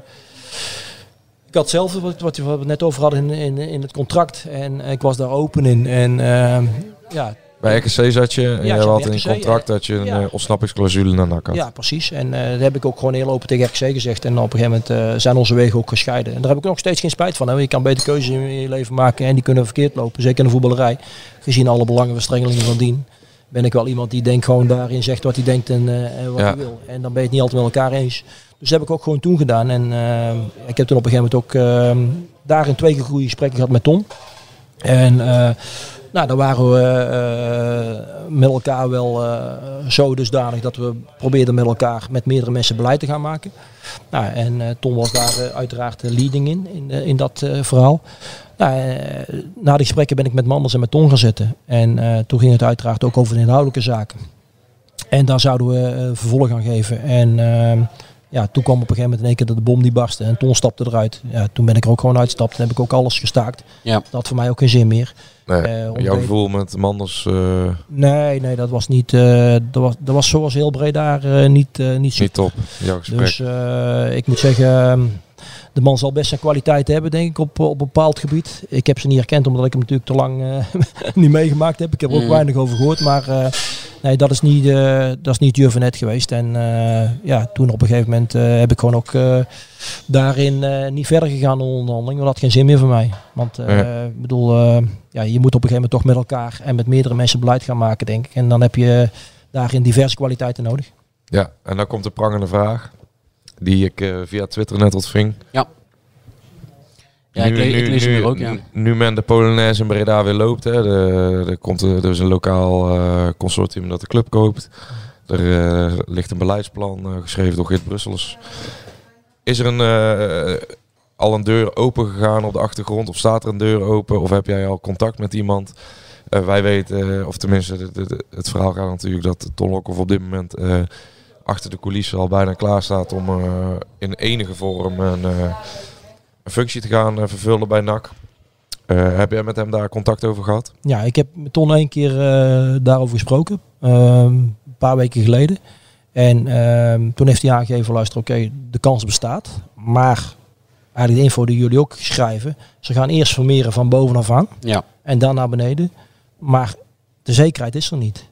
ik had zelf, wat, wat we net over hadden, in, in, in het contract. En ik was daar open in. En eh, ja, Bij RKC zat je en Ja, zat had in contract dat je een ja. eh, ontsnappingsclausule naar NAC had. Ja, precies. En eh dat heb ik ook gewoon heel open tegen RKC gezegd. En op een gegeven moment eh, zijn onze wegen ook gescheiden. En daar heb ik nog steeds geen spijt van. Hè. Je kan beter keuzes in je leven maken en die kunnen verkeerd lopen. Zeker in de voetballerij. Gezien alle belangenverstrengelingen van dien. Ben ik wel iemand die denkt gewoon daarin zegt wat hij denkt en, en wat Ja. hij wil. En dan ben je het niet altijd met elkaar eens. Dus dat heb ik ook gewoon toen gedaan. En ik heb toen op een gegeven moment ook eh, daarin twee keer goede gesprekken gehad met Tom. En nou, daar waren we eh, met elkaar wel eh, zo dusdanig dat we probeerden met elkaar met meerdere mensen beleid te gaan maken. Nou, en eh, Tom was daar uiteraard de leading in, in, dat verhaal. Nou, na die gesprekken ben ik met Manders en met Tom gaan zitten. En toen ging het uiteraard ook over de inhoudelijke zaken. En daar zouden we vervolg aan geven. En ehm, ja, toen kwam op een gegeven moment in één keer dat de bom die barstte. En Ton stapte eruit. Ja, toen ben ik er ook gewoon uitgestapt. En heb ik ook alles gestaakt. Ja. Dat had voor mij ook geen zin meer. Nee, Eh, jouw gevoel met Manders eh, Nee, nee, dat was niet. eh, dat, was, dat was zoals heel breed daar eh, niet, eh, niet zo. niet top. Jouw gesprek. Dus eh, ik moet zeggen, ehm, de man zal best zijn kwaliteit hebben, denk ik, op, op een bepaald gebied. Ik heb ze niet herkend, omdat ik hem natuurlijk te lang eh, <laughs> niet meegemaakt heb. Ik heb er ook Mm. weinig over gehoord, maar eh, nee, dat is niet, eh dat is niet Juvenet geweest. En eh, ja, toen op een gegeven moment eh, heb ik gewoon ook eh, daarin eh, niet verder gegaan in de onderhandeling. Dat had geen zin meer voor mij. Want eh, Ja. ik bedoel, eh, ja, je moet op een gegeven moment toch met elkaar en met meerdere mensen beleid gaan maken, denk ik. En dan heb je daarin diverse kwaliteiten nodig. Ja, en dan komt de prangende vraag. Die ik eh, via Twitter net ontving. Ja. Ja, ik, le- ik lees nu, hier ook, ja. Nu men de Polonaise in Breda weer loopt. Hè, de, er komt er dus een lokaal eh, consortium dat de club koopt. Er eh, ligt een beleidsplan geschreven door Geert Brussels. Is er een, al een deur open gegaan op de achtergrond? Of staat er een deur open? Of heb jij al contact met iemand? Wij weten, of tenminste de- de- de- het verhaal gaat natuurlijk dat Ton Lokhoff op dit moment achter de coulissen al bijna klaar staat om eh, in enige vorm een, eh, een functie te gaan eh, vervullen bij NAC. Eh, heb jij met hem daar contact over gehad? Ja, ik heb met Ton één keer eh, daarover gesproken. ehm, een paar weken geleden. En ehm, toen heeft hij aangegeven, luister, oké, de kans bestaat. Maar eigenlijk de info die jullie ook schrijven. Ze gaan eerst vermeren van bovenaf aan. Ja. En dan naar beneden. Maar de zekerheid is er niet.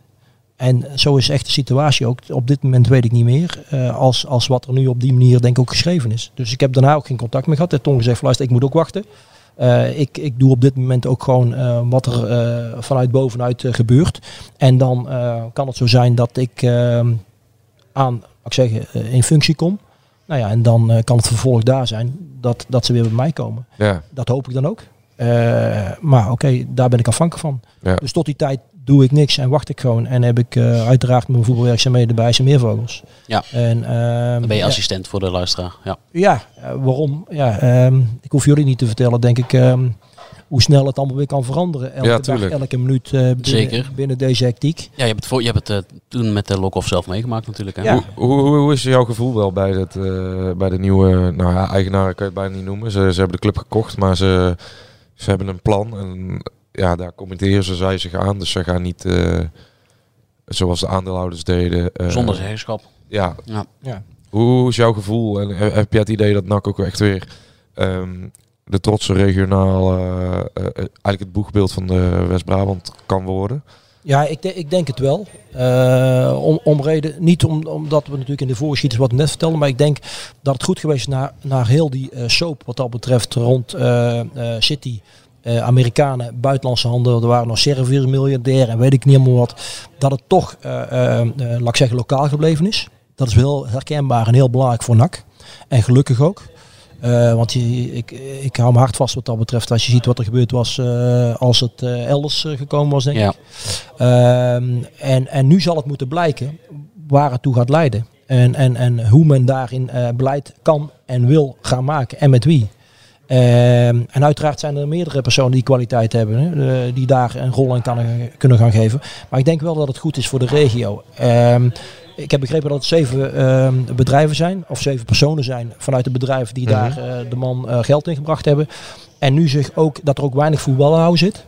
En zo is echt de situatie ook. Op dit moment weet ik niet meer. eh, als, als wat er nu op die manier denk ik ook geschreven is. Dus ik heb daarna ook geen contact meer gehad. Heeft Ton gezegd, luister, ik moet ook wachten. Eh, ik, ik doe op dit moment ook gewoon eh, wat er vanuit bovenuit gebeurt. En dan kan het zo zijn dat ik eh, aan, ik zeggen, in functie kom. Nou ja, en dan kan het vervolg daar zijn dat, dat ze weer bij mij komen. Ja. Dat hoop ik dan ook. Maar oké, daar ben ik afhankelijk van. Ja. Dus tot die tijd doe ik niks en wacht ik gewoon. En heb ik eh, uiteraard mijn voetbalwerkzaamheden bij zijn meervogels. Ja. En, ehm, Dan ben je ja, assistent voor de luisteraar. Ja. ja, eh, waarom? Ja, ehm, ik hoef jullie niet te vertellen, denk ik, ehm, hoe snel het allemaal weer kan veranderen. Elke Ja, dag, elke minuut eh, binnen, Zeker. binnen deze hectiek. Ja, je hebt het, voor, je hebt het toen met de Lokhoff zelf meegemaakt natuurlijk. Hè? Ja. Hoe, hoe, hoe is jouw gevoel wel bij, het, eh, bij de nieuwe nou ja, eigenaren, kan je het bijna niet noemen. Ze, ze hebben de club gekocht, maar ze, ze hebben een plan. En ja, daar committeren ze zij zich aan. Dus ze gaan niet eh, zoals de aandeelhouders deden. eh, Zonder zeggenschap. Ja. Ja. Ja. Hoe is jouw gevoel? En he- heb jij het idee dat NAC ook echt weer ehm, de trotse regionaal, eh, eh, eigenlijk het boegbeeld van de West-Brabant kan worden? Ja, ik, de- ik denk het wel. Eh, om, om reden, niet om, omdat we natuurlijk in de voorschieters wat net vertelden, maar ik denk dat het goed geweest is naar, naar heel die eh, soap wat dat betreft rond eh, eh, City. Eh, Amerikanen, buitenlandse handel, er waren nog Serviërs miljardair en weet ik niet helemaal wat. Dat het toch, eh, eh, laat ik zeggen, lokaal gebleven is. Dat is wel herkenbaar en heel belangrijk voor NAC. En gelukkig ook. Want je, ik, ik hou me hard vast wat dat betreft. Als je ziet wat er gebeurd was als het elders gekomen was, denk Ja. ik. Ehm, en, en nu zal het moeten blijken waar het toe gaat leiden. En, en, en hoe men daarin beleid kan en wil gaan maken. En met wie. Ehm, en uiteraard zijn er meerdere personen die kwaliteit hebben. Hè, eh, die daar een rol in kan, kunnen gaan geven. Maar ik denk wel dat het goed is voor de regio. Ehm, ik heb begrepen dat het zeven ehm, bedrijven zijn. Of zeven personen zijn vanuit het bedrijf die Mhm. daar eh, de man eh, geld in gebracht hebben. En nu zich ook dat er ook weinig voetbalhou zit.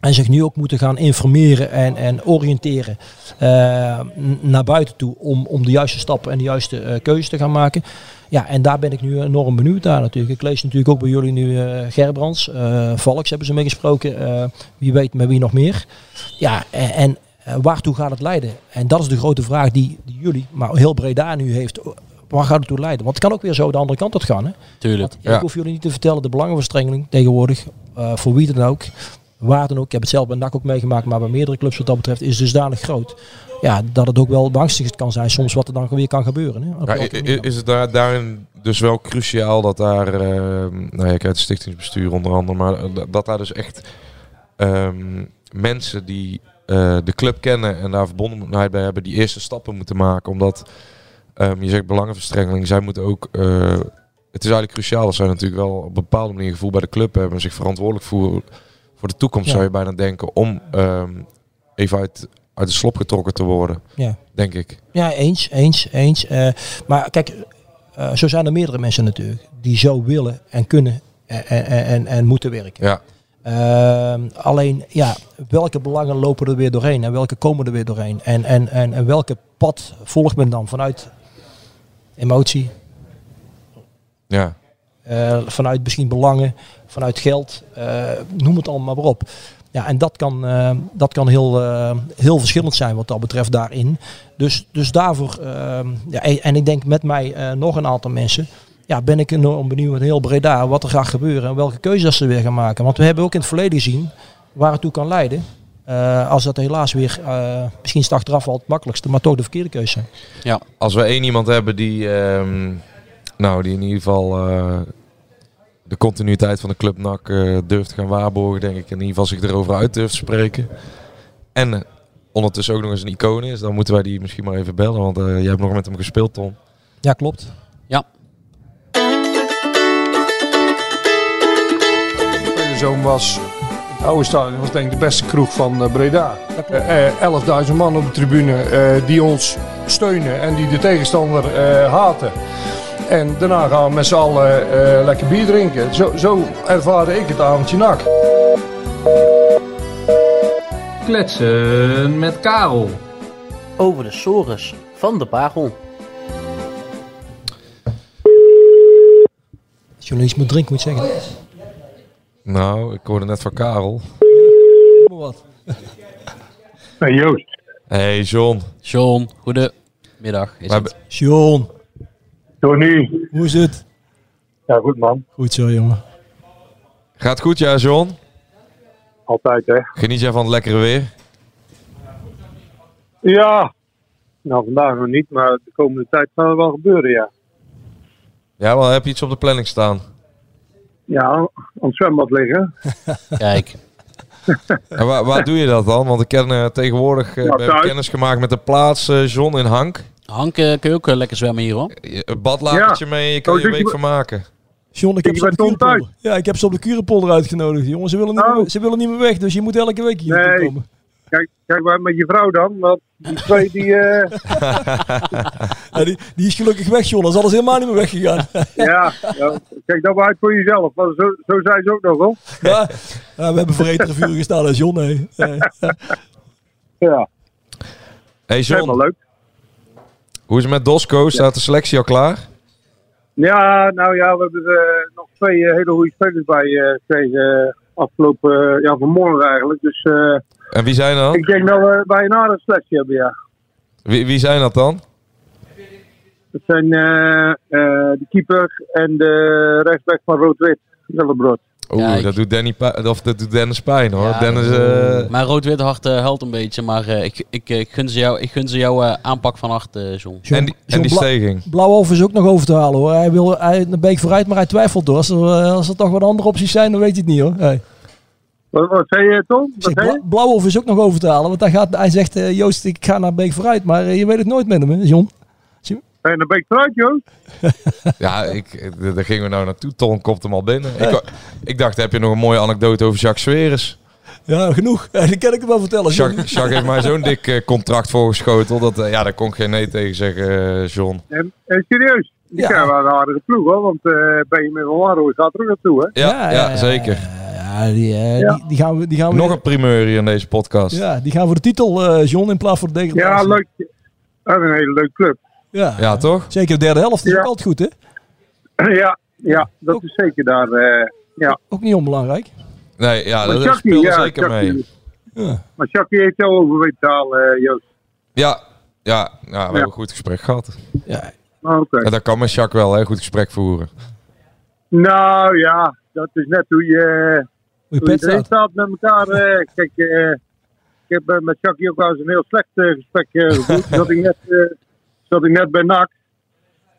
En zich nu ook moeten gaan informeren en, en oriënteren eh, naar buiten toe om, om de juiste stappen en de juiste eh, keuzes te gaan maken. Ja, en daar ben ik nu enorm benieuwd naar natuurlijk. Ik lees natuurlijk ook bij jullie nu eh Gerbrands, eh Valks hebben ze meegesproken. eh, wie weet met wie nog meer. Ja, en, en waartoe gaat het leiden? En dat is de grote vraag die, die jullie, maar heel Breda nu heeft. Waar gaat het toe leiden? Want het kan ook weer zo de andere kant op gaan. Hè? Tuurlijk. Want Ik hoef jullie niet te vertellen, de belangenverstrengeling tegenwoordig, voor wie dan ook, waar dan ook. Ik heb het zelf bij NAC ook meegemaakt, maar bij meerdere clubs wat dat betreft is dusdanig groot. Ja, dat het ook wel beangstigend kan zijn soms wat er dan weer kan gebeuren. Hè? Ja, is het daar, daarin dus wel cruciaal dat daar, eh nou ja, ik het stichtingsbestuur onder andere, maar dat- daar dus echt ehm, mensen die eh, de club kennen en daar verbondenheid bij hebben, die eerste stappen moeten maken. Omdat ehm, je zegt belangenverstrengeling, zij moeten ook. eh, het is eigenlijk cruciaal dat zij natuurlijk wel op een bepaalde manier gevoel bij de club hebben en zich verantwoordelijk voelen voor de toekomst, Ja. zou je bijna denken, om ehm, even uit, uit de slop getrokken te worden. Ja. Denk ik. Ja, eens, eens, eens. Eh, maar kijk, eh, zo zijn er meerdere mensen natuurlijk die zo willen en kunnen en, en, en, en moeten werken. Ja. Ehm, alleen, ja, welke belangen lopen er weer doorheen en welke komen er weer doorheen? En, en, en, en welke pad volgt men dan vanuit emotie, Ja. eh, vanuit misschien belangen, vanuit geld, noem het allemaal maar op. Ja, en dat kan, eh, dat kan heel, eh, heel verschillend zijn wat dat betreft daarin. Dus, dus daarvoor, eh, ja, en, en ik denk met mij nog een aantal mensen, ja, ben ik enorm benieuwd met heel Breda wat er gaat gebeuren en welke keuzes ze weer gaan maken. Want we hebben ook in het verleden gezien waar het toe kan leiden. Als dat helaas weer, misschien is het wel het makkelijkste, maar toch de verkeerde keuze zijn. Als we één iemand hebben die, ehm, nou, die in ieder geval de continuïteit van de club NAC eh, durft te gaan waarborgen, denk ik. In ieder geval zich erover uit durft te spreken. En eh, ondertussen ook nog eens een icoon is. Dan moeten wij die misschien maar even bellen. Want eh, jij hebt nog met hem gespeeld, Tom. Ja, klopt. Ja, De zoon was, het oude stadion was denk ik de beste kroeg van eh, Breda. Eh, 11.000 man op de tribune eh, die ons steunen en die de tegenstander eh, haten. En daarna gaan we met z'n allen eh, lekker bier drinken. Zo, zo ervaarde ik het avondje nak. Kletsen met Karel. Over de sores van de Pagel. Als iets moet drinken, moet je zeggen. Nou, ik hoorde net van Karel. Maar wat? Hey Joost. Hey John. John, goedemiddag. Is We het? hebben- John, Tony. hoe is het? Ja, goed man. Goed zo, jongen. Gaat goed, ja, John? Altijd hè. Geniet jij van het lekkere weer? Ja. Nou, vandaag nog niet, maar de komende tijd kan er wel gebeuren, ja. Ja, wel heb je iets op de planning staan? Ja, aan het zwembad liggen. <laughs> Kijk. <laughs> En waar, waar doe je dat dan? Want ik ken eh, tegenwoordig eh, kennis gemaakt met de plaats eh, John in Hank. Hank, kun je ook lekker zwemmen hier hoor. Een badlakertje mee, je kan Oh, je zit je week bij- vermaken. John, ik heb, ze op de. Ja, ik heb ze op de Kurepolder uitgenodigd. Jongen, ze willen, niet Oh. meer, ze willen niet meer weg, dus je moet elke week hier Nee. komen. Kijk, kijk maar met je vrouw dan, want die twee die... eh, <laughs> Ja, die, die is gelukkig weg, John. Dan is alles helemaal niet meer weggegaan. <laughs> ja, ja, kijk dat maar uit voor jezelf. Want zo, zo zijn ze ook nog wel. <laughs> ja, we hebben vergeten vuur gestaan, hè, John. Nee. Ja. Hey helemaal John, leuk. hoe is het met Dosco? Staat de selectie al klaar? Ja, nou ja, we hebben er nog twee eh, hele goede spelers bij eh, gekregen eh, afgelopen, eh, ja, vanmorgen eigenlijk. Dus eh, En wie zijn dat? ik denk dat we bij een selectie hebben, ja. Wie, wie zijn dat dan? Dat zijn eh, eh, de keeper en de rechtsback van Rood-Wit, Willebrood. Oeh, dat doet, Danny of dat doet Dennis pijn hoor. Ja, Dennis, eh, Mijn rood-wit hart eh, huilt een beetje, maar eh, ik, ik, ik gun ze jou, ik gun ze jouw eh, aanpak van hart, John. John, en die, en John die Bla- steging. Blauwhof is ook nog over te halen, hoor. Hij wil hij, naar Beek vooruit, maar hij twijfelt door. Als er, als er toch wat andere opties zijn, dan weet hij het niet, hoor. Hey. Wat, wat zei je, Tom? Wat zeg, zei je? Bla- Blauwhof is ook nog over te halen, want hij, gaat, hij zegt, eh, Joost, ik ga naar Beek vooruit. Maar eh, je weet het nooit met hem, hè, John. En dan ben ik eruit, Joost. <laughs> Ja, ik, eh, daar gingen we nou naartoe. Ton komt hem al binnen. Ik, ik dacht, heb je nog een mooie anekdote over Jacques Sveres? Ja, genoeg. <laughs> Die kan ik hem wel vertellen, John. Jacques, Jacques heeft mij zo'n dik contract voorgeschoteld. Dat, ja, daar kon ik geen nee tegen zeggen, John. En, en serieus, die Ja. zijn wel een aardige ploeg, hoor. Want eh Benjamin van Wanrooy gaat er ook naartoe, hè. Ja, ja, zeker. Ja, die, eh, Ja. Die, die gaan we, die gaan we Nog een primeur hier in deze podcast. Ja, die gaan voor de titel, eh, John, in plaats voor de Ja, degradatie. leuk. Dat is een hele leuke club. Ja. Ja, toch? Zeker de derde helft is Ja. ook altijd goed, hè? ja, ja, dat is zeker daar. eh, ja. Ook niet onbelangrijk. Nee, ja, Maar dat ja, zeker mee. Ja. Maar Jackie heeft jou over weten eh, Joost. Ja, ja, ja we hebben een goed gesprek gehad. Ja. Oké. En dat kan met Jacques wel, hè, goed gesprek voeren. Nou ja, dat is net hoe je, je pet staat. staat met elkaar. eh. kijk, eh, ik heb eh, met Jackie ook wel eens een heel slecht gesprek <laughs> gevoerd. zat, ik net, zat ik net bij NAC.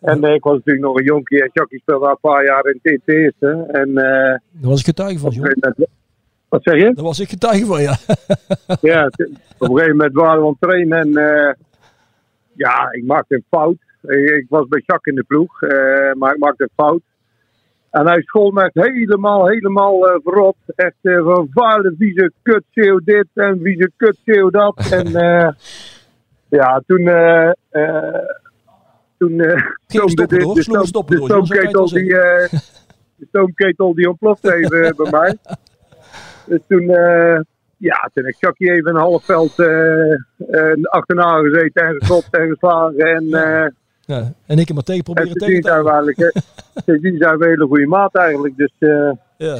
En ik was natuurlijk nog een jonkie en Jackie speelde al een paar jaar in eerste. En Daar was ik getuige van, moment- wat zeg je? Daar was ik getuige van, ja. <laughs> Ja, op een gegeven moment waren we aan het trainen en ja, ik maakte een fout. Ik, ik was bij Jacques in de ploeg, maar ik maakte een fout. En hij school me helemaal, helemaal eh, verrot. Echt eh, van vuile, vieze kut, CEO dit en vieze kut, CEO dat. <laughs> En eh, ja, toen... toen stoomde de, de, sloeg stoom- de stoomketel die, eh, de stoomketel die ontplofte <laughs> even bij mij. Dus toen, eh, ja, toen heb ik even een half veld achterna gezeten en geschopt en geslagen. En eh, Ja. En ik en Matthé En proberen tegen te we houden. eigenlijk, eh, sindsdien zijn we hele goede maat eigenlijk. Dus eh, Ja.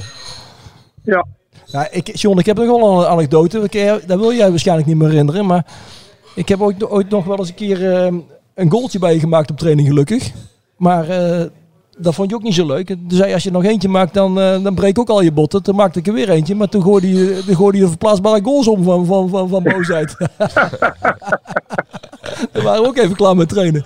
ja. Ja, ik, John, ik heb nog wel een anekdote. Dat je- Dat wil jij waarschijnlijk niet meer herinneren. Maar ik heb ooit, ooit nog wel eens een keer eh, een goaltje bij je gemaakt op training, gelukkig. Maar eh, dat vond je ook niet zo leuk. Toen zei je, als je nog eentje maakt, dan, eh, dan breek ik ook al je botten. Toen maakte ik er weer eentje. Maar toen gooide je, toen gooide je verplaatsbare goals om van, van, van, van boosheid. <laughs> <laughs> Toen waren we ook even klaar met trainen.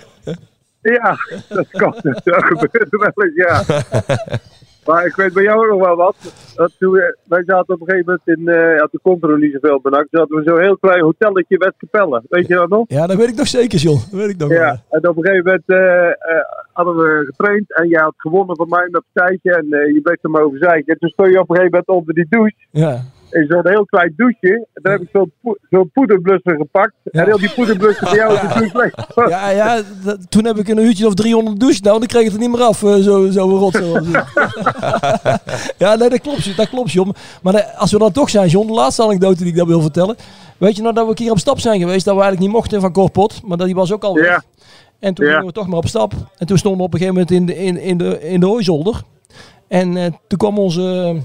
Ja, dat kan. <laughs> Dat gebeurt wel eens, ja. <laughs> Maar ik weet bij jou nog wel wat. Dat toen we, wij zaten op een gegeven moment in, eh ja, toen kon er nog niet zoveel benakt. Toen hadden we zo'n heel klein hotelletje Westkapelle. Weet je dat nog? Ja, dat weet ik nog zeker, John. Dat weet ik nog wel. Ja, en op een gegeven moment eh, hadden we getraind en jij had gewonnen van mij met partijtje en je bleef er maar over zeiken. En toen stond je op een gegeven moment onder die douche. Ja. Zo'n heel klein douche. En daar heb ik zo'n po poederblusser gepakt. En heel die poederblusser bij jou douche leeg. <laughs> Ja, ja dat- toen heb ik een uurtje of 300 douche. Nou, dan kreeg ik het er niet meer af. eh, zo, zo rot. Zo <laughs> ja, nee, dat klopt, dat klopt, John. Maar eh, als we dan toch zijn, John, de laatste anekdote die ik daar wil vertellen. Weet je nou dat we een keer op stap zijn geweest, dat we eigenlijk niet mochten van Korpot. Maar dat die was ook al weg. Ja. En toen Ja. gingen we toch maar op stap. En toen stonden we op een gegeven moment in de, in, in de, in de hooizolder. En eh, toen kwam onze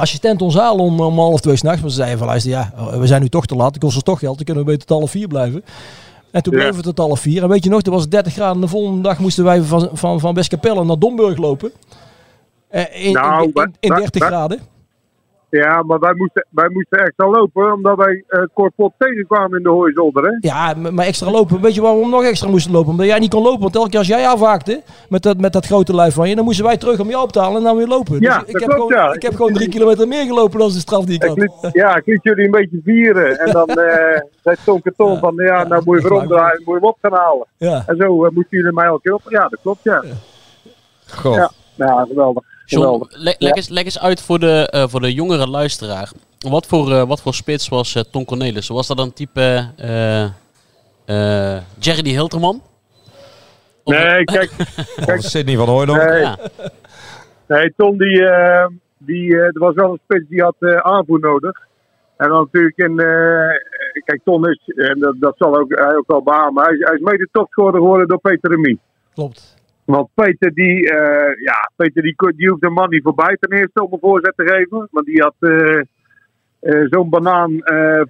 assistent ons halen om, om half twee s'nachts. Maar ze zeiden van, luister, ja, we zijn nu toch te laat. Het kost ons toch geld. Dan kunnen we beter tot half vier blijven. En toen Ja. bleven we tot half vier. En weet je nog, er was 30 graden. En de volgende dag moesten wij van, van, van Westkapelle naar Domburg lopen. Eh, in, Nou, in, in, in wij- 30 wij- graden. Ja, maar wij moesten, wij moesten extra lopen omdat wij eh Korpot tegenkwamen in de hooizolder. Hè? Ja, maar extra lopen. Weet je waarom we nog extra moesten lopen? Omdat jij niet kon lopen. Want elke keer als jij afhaakte met dat, met dat grote lijf van je, dan moesten wij terug om jou op te halen en dan weer lopen. Ja, dus ik dat heb, klopt, gewoon, ja. ik heb gewoon drie kilometer meer gelopen dan de straf die ik Ik had. liet, ja, ik liet jullie een beetje vieren. En dan <laughs> eh zei Tom Keton van, ja, nou moet je weer omdraaien, moet je hem op gaan halen. Ja. En zo eh, moesten jullie mij elke keer op. Ja, dat klopt, ja. Goh. Ja, ja geweldig. John, leg, eens, leg eens uit voor de, eh, voor de jongere luisteraar. Wat voor, eh, wat voor spits was eh, Ton Cornelissen? Was dat een type eh eh Jerry Hilterman? Nee, <laughs> kijk. Of Sydney van Hooydonk. Nee. Ja. Nee, Ton, die, eh, die, eh, er was wel een spits die had eh, aanvoer nodig. En dan natuurlijk in, eh, kijk, Ton is, en dat, dat zal ook, hij ook wel beamen, hij is, hij is mede topscorer geworden door Peter Remy. Klopt. Want Peter, die, eh, ja, Peter die, die hoefde de man niet voorbij ten eerste om een voorzet te geven. Want die had eh, eh, zo'n banaan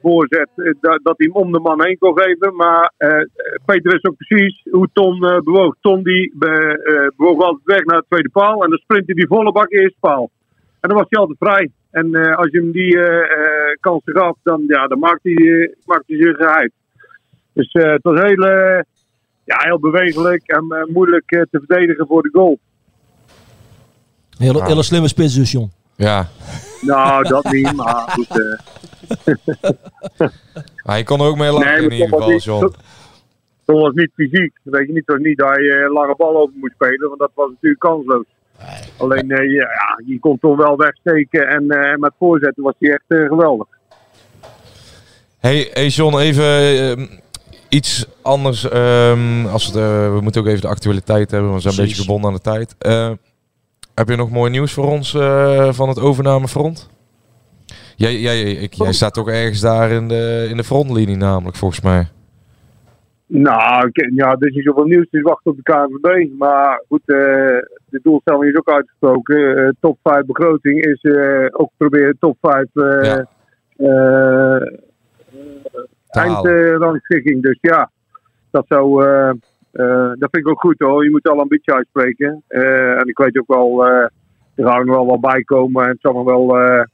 voorzet dat, dat hij hem om de man heen kon geven. Maar Peter wist ook precies hoe Ton bewoog. Ton die be- bewoog altijd weg naar de tweede paal. En dan sprintte hij volle bak eerste paal. En dan was hij altijd vrij. En als je hem die kansen gaf, dan, ja, dan maakte hij, maakte hij zich geheid. Dus het was heel, eh, ja, heel bewegelijk en eh, moeilijk eh, te verdedigen voor de goal. Hele, hele slimme spits dus, John. Ja. Nou, dat niet, maar goed. eh. <laughs> Ah, je kon er ook mee lachen Nee, in ieder geval, niet- John. Was niet fysiek. Weet je niet, het was niet dat je lange bal over moest spelen, want dat was natuurlijk kansloos. Alleen, eh, ja, ja, je kon Tom wel wegsteken en eh, met voorzetten was hij echt geweldig. Hey, hey John, even iets anders. ehm, als het, we moeten ook even de actualiteit hebben, want we zijn een beetje gebonden aan de tijd. Eh, heb je nog mooi nieuws voor ons eh, van het overnamefront? Jij, jij, ik, jij staat toch ergens daar in de, in de frontlinie namelijk, volgens mij. Nou, ik- ja, er is niet zoveel nieuws, dus wacht op de KNVB. Maar goed, eh, de doelstelling is ook uitgesproken. Top 5 begroting is eh, ook proberen top 5 eh Ja. Eindrangschikking. dus ja, dat zou. eh, eh, dat vind ik ook goed hoor. Je moet al ambitie uitspreken. Eh, en ik weet ook wel, er gaan nog wel wat bij komen. En het zal nog wel, het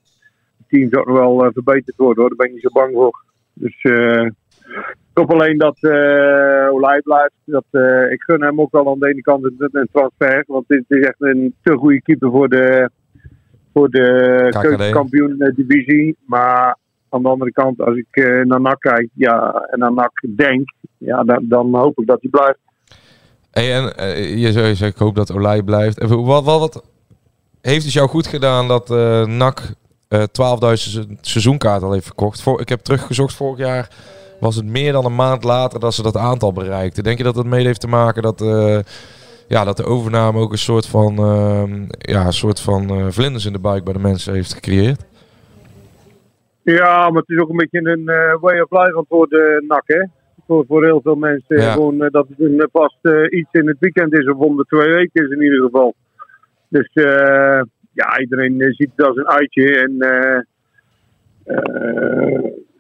team zal nog wel verbeterd worden hoor. Daar ben ik niet zo bang voor. Dus ik hoop alleen dat uh, Olij blijft. Dat, ik gun hem ook wel aan de ene kant een, een transfer. Want dit is echt een te goede keeper voor de, voor de KKD. keukenkampioen eh, divisie. Maar aan de andere kant, als ik eh, naar NAC kijk ja, en naar NAC denk, ja, dan, dan hoop ik dat hij blijft. Hey, en eh, je je zei, ik hoop dat Olij blijft. Wat, wat, wat heeft het jou goed gedaan dat eh NAC eh 12.000 se- seizoenkaart al heeft verkocht? Voor, ik heb teruggezocht vorig jaar. Was het meer dan een maand later dat ze dat aantal bereikten? Denk je dat het mede heeft te maken dat, ja, dat de overname ook een soort van, ehm, ja, een soort van vlinders in de buik bij de mensen heeft gecreëerd? Ja, maar het is ook een beetje een eh, way of life het worden, NAC. Hè? voor, voor heel veel mensen. Ja. Gewoon eh, dat het een vast eh, iets in het weekend is of om de twee weken is in ieder geval. Dus ja, iedereen ziet het als een uitje. En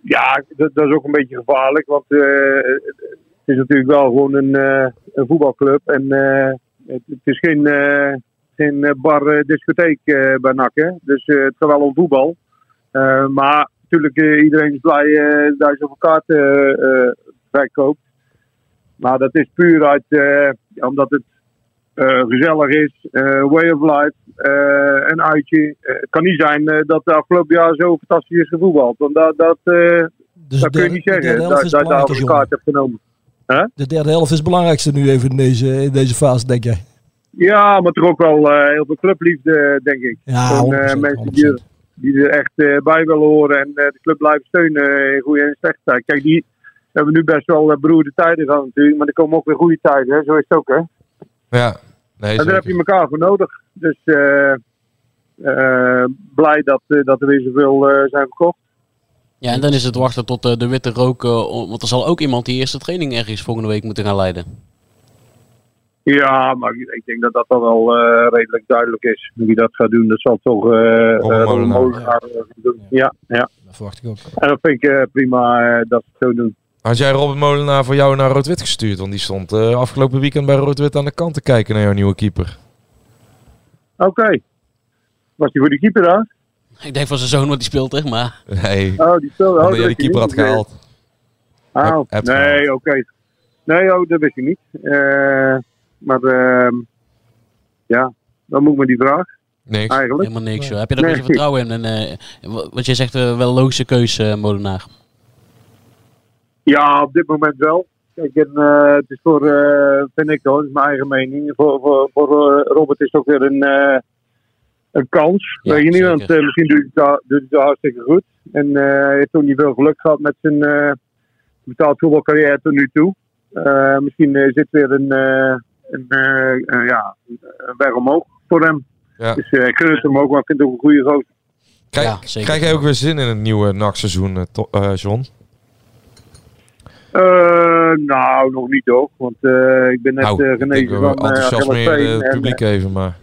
ja, dat, dat is ook een beetje gevaarlijk. Want het is natuurlijk wel gewoon een, een voetbalclub. En het, het is geen, geen bar discotheek bij NAC. Hè? Dus het gaat wel om voetbal. Maar natuurlijk, eh, iedereen is blij eh, dat je zoveel kaarten eh, verkoopt. Maar dat is puur uit, omdat het gezellig is, way of life, een uitje. Het kan niet zijn dat de afgelopen jaar zo fantastisch is gevoetbald. Want dat, dat, dat kun je niet zeggen, dat dat je daar een kaart hebt genomen. De derde helft is het belangrijkste nu even in deze, in deze fase, denk jij? Ja, maar toch ook wel heel veel clubliefde, denk ik. Ja, 100%, mensen die die er echt eh, bij willen horen en eh, de club blijven steunen in goede en slechte tijd. Kijk, die hebben nu best wel uh, beroerde tijden gehad natuurlijk, maar er komen ook weer goede tijden. Hè? Zo is het ook, hè? Ja, nee, en daar zeker. heb je elkaar voor nodig. Dus eh, eh, blij dat, eh, dat er weer zoveel eh, zijn verkocht. Ja, en dan is het wachten tot eh, de witte rook. eh, want er zal ook iemand die eerste training ergens volgende week moeten gaan leiden. Ja, maar ik denk dat dat dan wel eh, redelijk duidelijk is. Wie dat gaat doen, dat zal toch Ron Molenaar, eh, doen. Ja, ja. Dat verwacht ik ook. En dat vind ik eh, prima dat ze het zo doen. Had jij Robert Molenaar voor jou naar Rood-Wit gestuurd? Want die stond eh, afgelopen weekend bij Rood-Wit aan de kant te kijken naar jouw nieuwe keeper. Oké. Was hij voor die keeper daar? Ik denk van zijn zoon, want die speelt er, maar... Nee, Oh, die speelde. oh, omdat jij dat die keeper had gehaald. Oh, hebt nee, oké. Nee, oh, dat wist ik niet. Eh, maar ehm, ja, dan moet ik me die vraag. Niks. Eigenlijk. Helemaal niks, joh. Heb je een Nee. beetje vertrouwen in? En, eh, wa- wat jij zegt, eh, wel logische keuze, eh, Molenaar. Ja, op dit moment wel. Kijk, en, eh, het is voor, eh, vind ik hoor, dat is mijn eigen mening. Voor, voor, voor Robert is het ook weer een, eh, een kans. Ja, Weet je niet, want misschien doet hij, het, doet hij het hartstikke goed. En eh, hij heeft ook niet veel geluk gehad met zijn eh betaald voetbalcarrière tot nu toe. Eh, misschien zit weer een, eh, een, eh, eh, ja, een weg omhoog voor hem. Ja. Dus eh, ik gun het hem ook, maar ik vind het ook een goede gozer. Krijg, Ja, zeker. krijg jij ook weer zin in het nieuwe nachtseizoen, eh, eh, John? Eh, nou, nog niet hoor. Want eh, ik ben net nou, eh, genezen we van eh, Achillesveen. het En, publiek even, maar...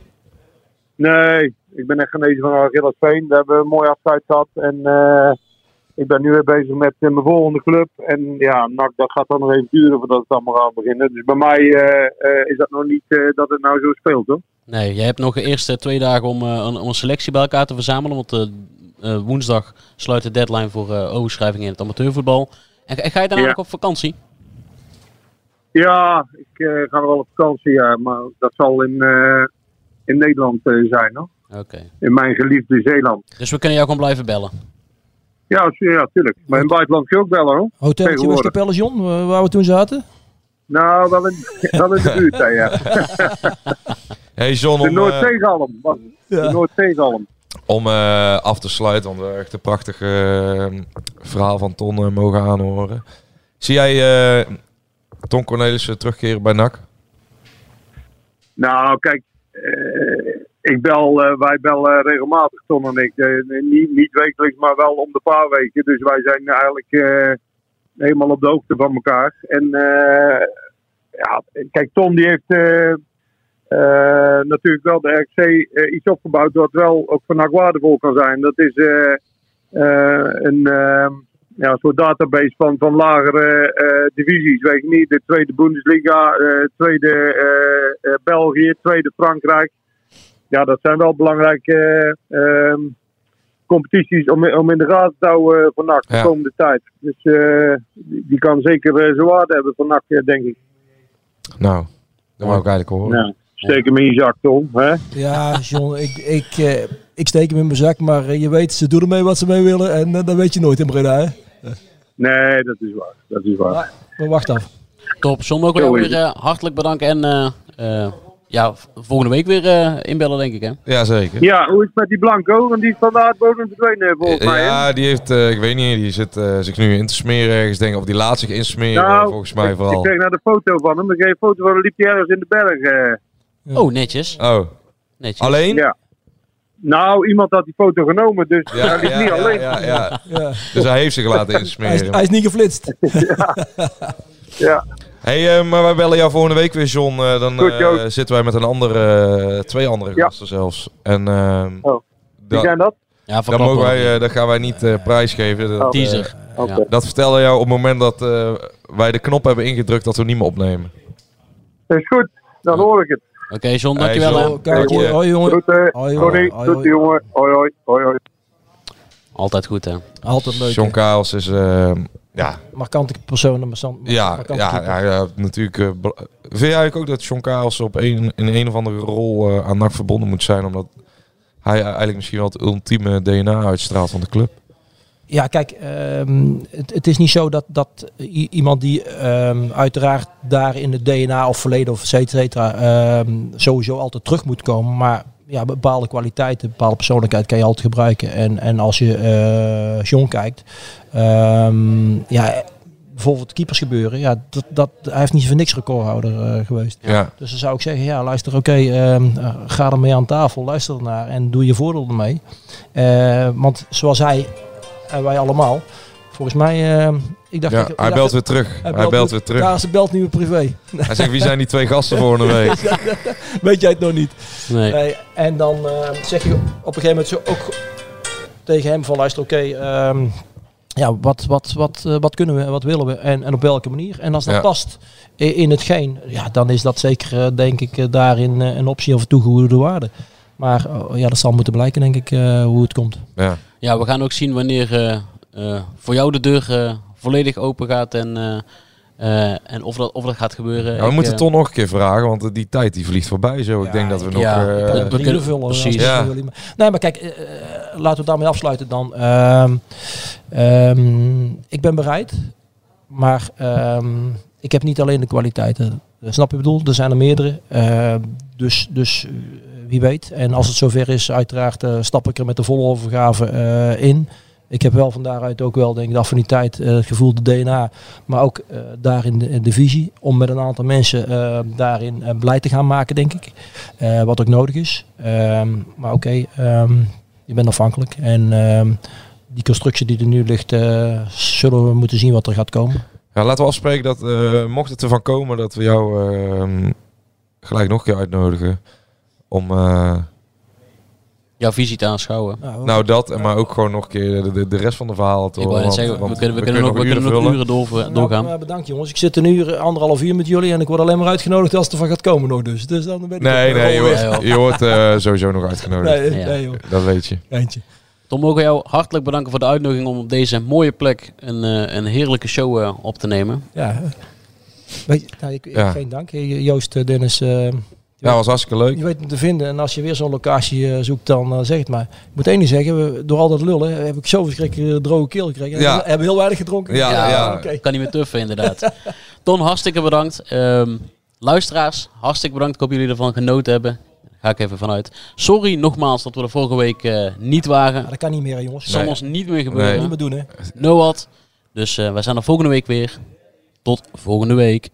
Nee, ik ben echt genezen van Achillesveen. Daar hebben we een mooi afscheid gehad. En eh, ik ben nu weer bezig met mijn volgende club. En ja, NAC, dat gaat dan nog even duren voordat het allemaal gaat beginnen. Dus bij mij eh, eh, is dat nog niet eh, dat het nou zo speelt hoor. Nee, jij hebt nog de eerste twee dagen om, een- om een selectie bij elkaar te verzamelen. Want woensdag sluit de deadline voor overschrijving in het amateurvoetbal. En, en ga je daarna Ja. nog op vakantie? Ja, ik ga nog wel op vakantie, ja, maar dat zal in, in Nederland zijn hoor. Oké. In mijn geliefde Zeeland. Dus we kunnen jou gewoon blijven bellen. Ja, ja, tuurlijk. Maar in het buitenland kun je ook bellen hoor. Hoteltje Tegenwoordig. Westkapelle, John, eh, waar we toen zaten? Nou, wel in, <laughs> wel in de buurt, hè, ja. <laughs> Hey John, De om, eh, Noordzeegalm. was het. De Noordzeegalm. om eh, af te sluiten, want we hebben echt een prachtig eh, verhaal van Ton eh, mogen aanhoren. Zie jij eh, Ton Cornelissen terugkeren bij NAC? Nou, kijk, eh, ik bel, eh, wij bellen regelmatig, Ton en ik. Eh, niet, niet wekelijks, maar wel om de paar weken. Dus wij zijn eigenlijk eh, helemaal op de hoogte van elkaar. En ja, kijk, Ton die heeft natuurlijk wel de RC iets opgebouwd wat wel ook van waardevol kan zijn. Dat is een ja, soort database van, van lagere divisies. Weet ik niet, de tweede Bundesliga, eh, tweede eh, België, tweede Frankrijk. Ja, dat zijn wel belangrijke eh, ehm, competities om, om in de gaten te houden van NAC de Ja. komende tijd. Dus eh, die, die kan zeker eh, zijn waarde hebben van NAC, eh, denk ik. Nou, dat wou ik eigenlijk horen. Ja, steek hem in je zak, Tom. Hè? Ja, John, ik, ik, eh, ik steek hem in mijn zak, maar eh, je weet, ze doen ermee wat ze mee willen en eh, dat weet je nooit in Breda. Hè? Nee, dat is waar. Dat is waar. Maar wacht af. Top. John, is weer eh, hartelijk bedanken. En eh, eh, ja, volgende week weer eh, inbellen, denk ik. Hè? Ja, zeker. Ja, hoe is het met die Blanco? Want die is van de aardbodem verdwenen volgens mij. hè? Ja, die heeft, eh, ik weet niet, die zit eh, zich nu in te smeren ergens, denk ik. Of die laat zich insmeren, Nou, volgens mij ik, vooral. ik kreeg naar de foto van hem. Ik kreeg een foto van hem, liep hij ergens in de berg. eh. Oh, netjes. Oh, netjes. alleen? Ja. Nou, iemand had die foto genomen, dus Ja, hij liep ja, niet ja, alleen. ja, ja. Ja. Dus hij heeft zich laten Hij is, insmeren. hij is niet geflitst. <laughs> <laughs> Ja. Hey, eh, maar wij bellen jou volgende week weer, John. Eh, dan Goed, eh, zitten wij met een andere, twee andere Ja. gasten zelfs. En eh, Oh. Wie da- zijn dat? Ja, dat, verklappen mogen wij, dat gaan wij niet eh, prijsgeven. Dat, Oh. Teaser. Oké. Ja. dat vertellen jou op het moment dat eh, wij de knop hebben ingedrukt dat we niet meer opnemen. Is goed, dan hoor ik het. Oké, John, Hey, dankjewel. John. hè. Kijk, Dank je. hoi jongen. Groeten. Hoi, jongen. Hoi, tot hoi. jongen. Hoi, hoi, hoi, hoi. Altijd goed, hè. Altijd leuk. John. Kaals is, eh, ja, Markante persoon. en markant- ja, markante ja, ja, ja, natuurlijk. be- vind jij eigenlijk ook dat John Kaals op een, in een of andere rol eh, aan NAC verbonden moet zijn? Omdat hij eigenlijk misschien wel het ultieme DNA uitstraalt van de club? Ja, kijk, ehm, het, het is niet zo dat, dat iemand die ehm, uiteraard daar in het DNA of verleden of et cetera, ehm, sowieso altijd terug moet komen. Maar ja, bepaalde kwaliteiten, bepaalde persoonlijkheid kan je altijd gebruiken. En, en als je eh John kijkt, ehm, ja, bijvoorbeeld keepers gebeuren, ja, dat, dat, hij heeft niet voor niks recordhouder eh, geweest. Ja. Dus dan zou ik zeggen, ja, luister, oké, ehm, eh, ga ermee aan tafel, luister ernaar en doe je voordeel ermee. Eh, want zoals hij en wij allemaal, volgens mij, ehm, ik dacht... Ja, ik- ik hij dacht belt weer terug. Hij belt weer terug. Ja, ze belt nu weer privé. Hij zegt, wie zijn die twee gasten volgende week? <laughs> Weet jij het nog niet? Nee. Nee, en dan eh, zeg je op een gegeven moment zo ook tegen hem van luister, oké, ehm, ja, wat, wat, wat, eh, wat kunnen we, wat willen we en, en op welke manier? En als dat Ja. past i- in hetgeen, ja, dan is dat zeker, eh, denk ik, daarin een optie of toegevoegde waarde. Maar oh, ja, dat zal moeten blijken, denk ik, eh, hoe het komt. Ja. Ja, we gaan ook zien wanneer eh, eh, voor jou de deur eh, volledig open gaat en, eh, eh, en of, dat, of dat gaat gebeuren. Ja, we Ik, moeten eh, toch nog een keer vragen, want die tijd die vliegt voorbij zo. ik denk dat we nog... ja, eh, we we kunnen- vullen. als precies. Nee, maar kijk, laten we daarmee afsluiten dan. Ehm, ehm, ik ben bereid, maar ehm, ik heb niet alleen de kwaliteiten. Snap je wat ik bedoel? Er zijn er meerdere. Dus, dus wie weet. En als het zover is, uiteraard eh, stap ik er met de volle overgave eh, in. Ik heb wel van daaruit ook wel denk ik, de affiniteit, eh, het gevoel, de DNA, maar ook eh, daarin de, de visie om met een aantal mensen eh, daarin blij te gaan maken, denk ik. Wat ook nodig is. Ehm, maar oké, ehm, je bent afhankelijk. En ehm, die constructie die er nu ligt, zullen we moeten zien wat er gaat komen. Ja, laten we afspreken dat mocht het ervan komen dat we jou gelijk nog een keer uitnodigen om jouw visie te aanschouwen. nou dat en maar ook gewoon nog een keer de, de, de rest van de te horen, want- zeggen, we kunnen, we kunnen, nog, we kunnen nog uren door, Nou, doorgaan. bedankt jongens. Ik zit een uur, anderhalf uur met jullie en ik word alleen maar uitgenodigd als het ervan gaat komen nog dus. Dus dan ben ik Nee, nee, je wordt, je wordt eh, sowieso nog uitgenodigd. Nee, Ja. nee, joh. Dat weet je. Eentje. Tom, mogen we jou hartelijk bedanken voor de uitnodiging om op deze mooie plek een, eh, een heerlijke show eh, op te nemen. Ja. Weet je, nou, ik, ik- Ja. Geen dank. Joost, eh, Dennis. Eh, Ja, was hartstikke leuk. Je weet me te vinden. En als je weer zo'n locatie eh, zoekt, dan eh, zeg het maar. Ik moet één ding zeggen. We, door al dat lullen heb ik zo verschrikkelijk droge keel gekregen. Ja. We hebben heel weinig gedronken. Ja, ja. oké. Kan niet meer tuffen, inderdaad. <laughs> Ton, hartstikke bedankt. Ehm, luisteraars, hartstikke bedankt. Ik hoop jullie ervan genoten hebben. Daar ga ik even vanuit. Sorry nogmaals dat we er vorige week eh, niet waren. Dat kan niet meer, jongens. zal Nee. ons niet meer gebeuren. Niet meer doen, hè. No what. Dus eh, wij zijn er volgende week weer. Tot volgende week.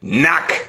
Nak.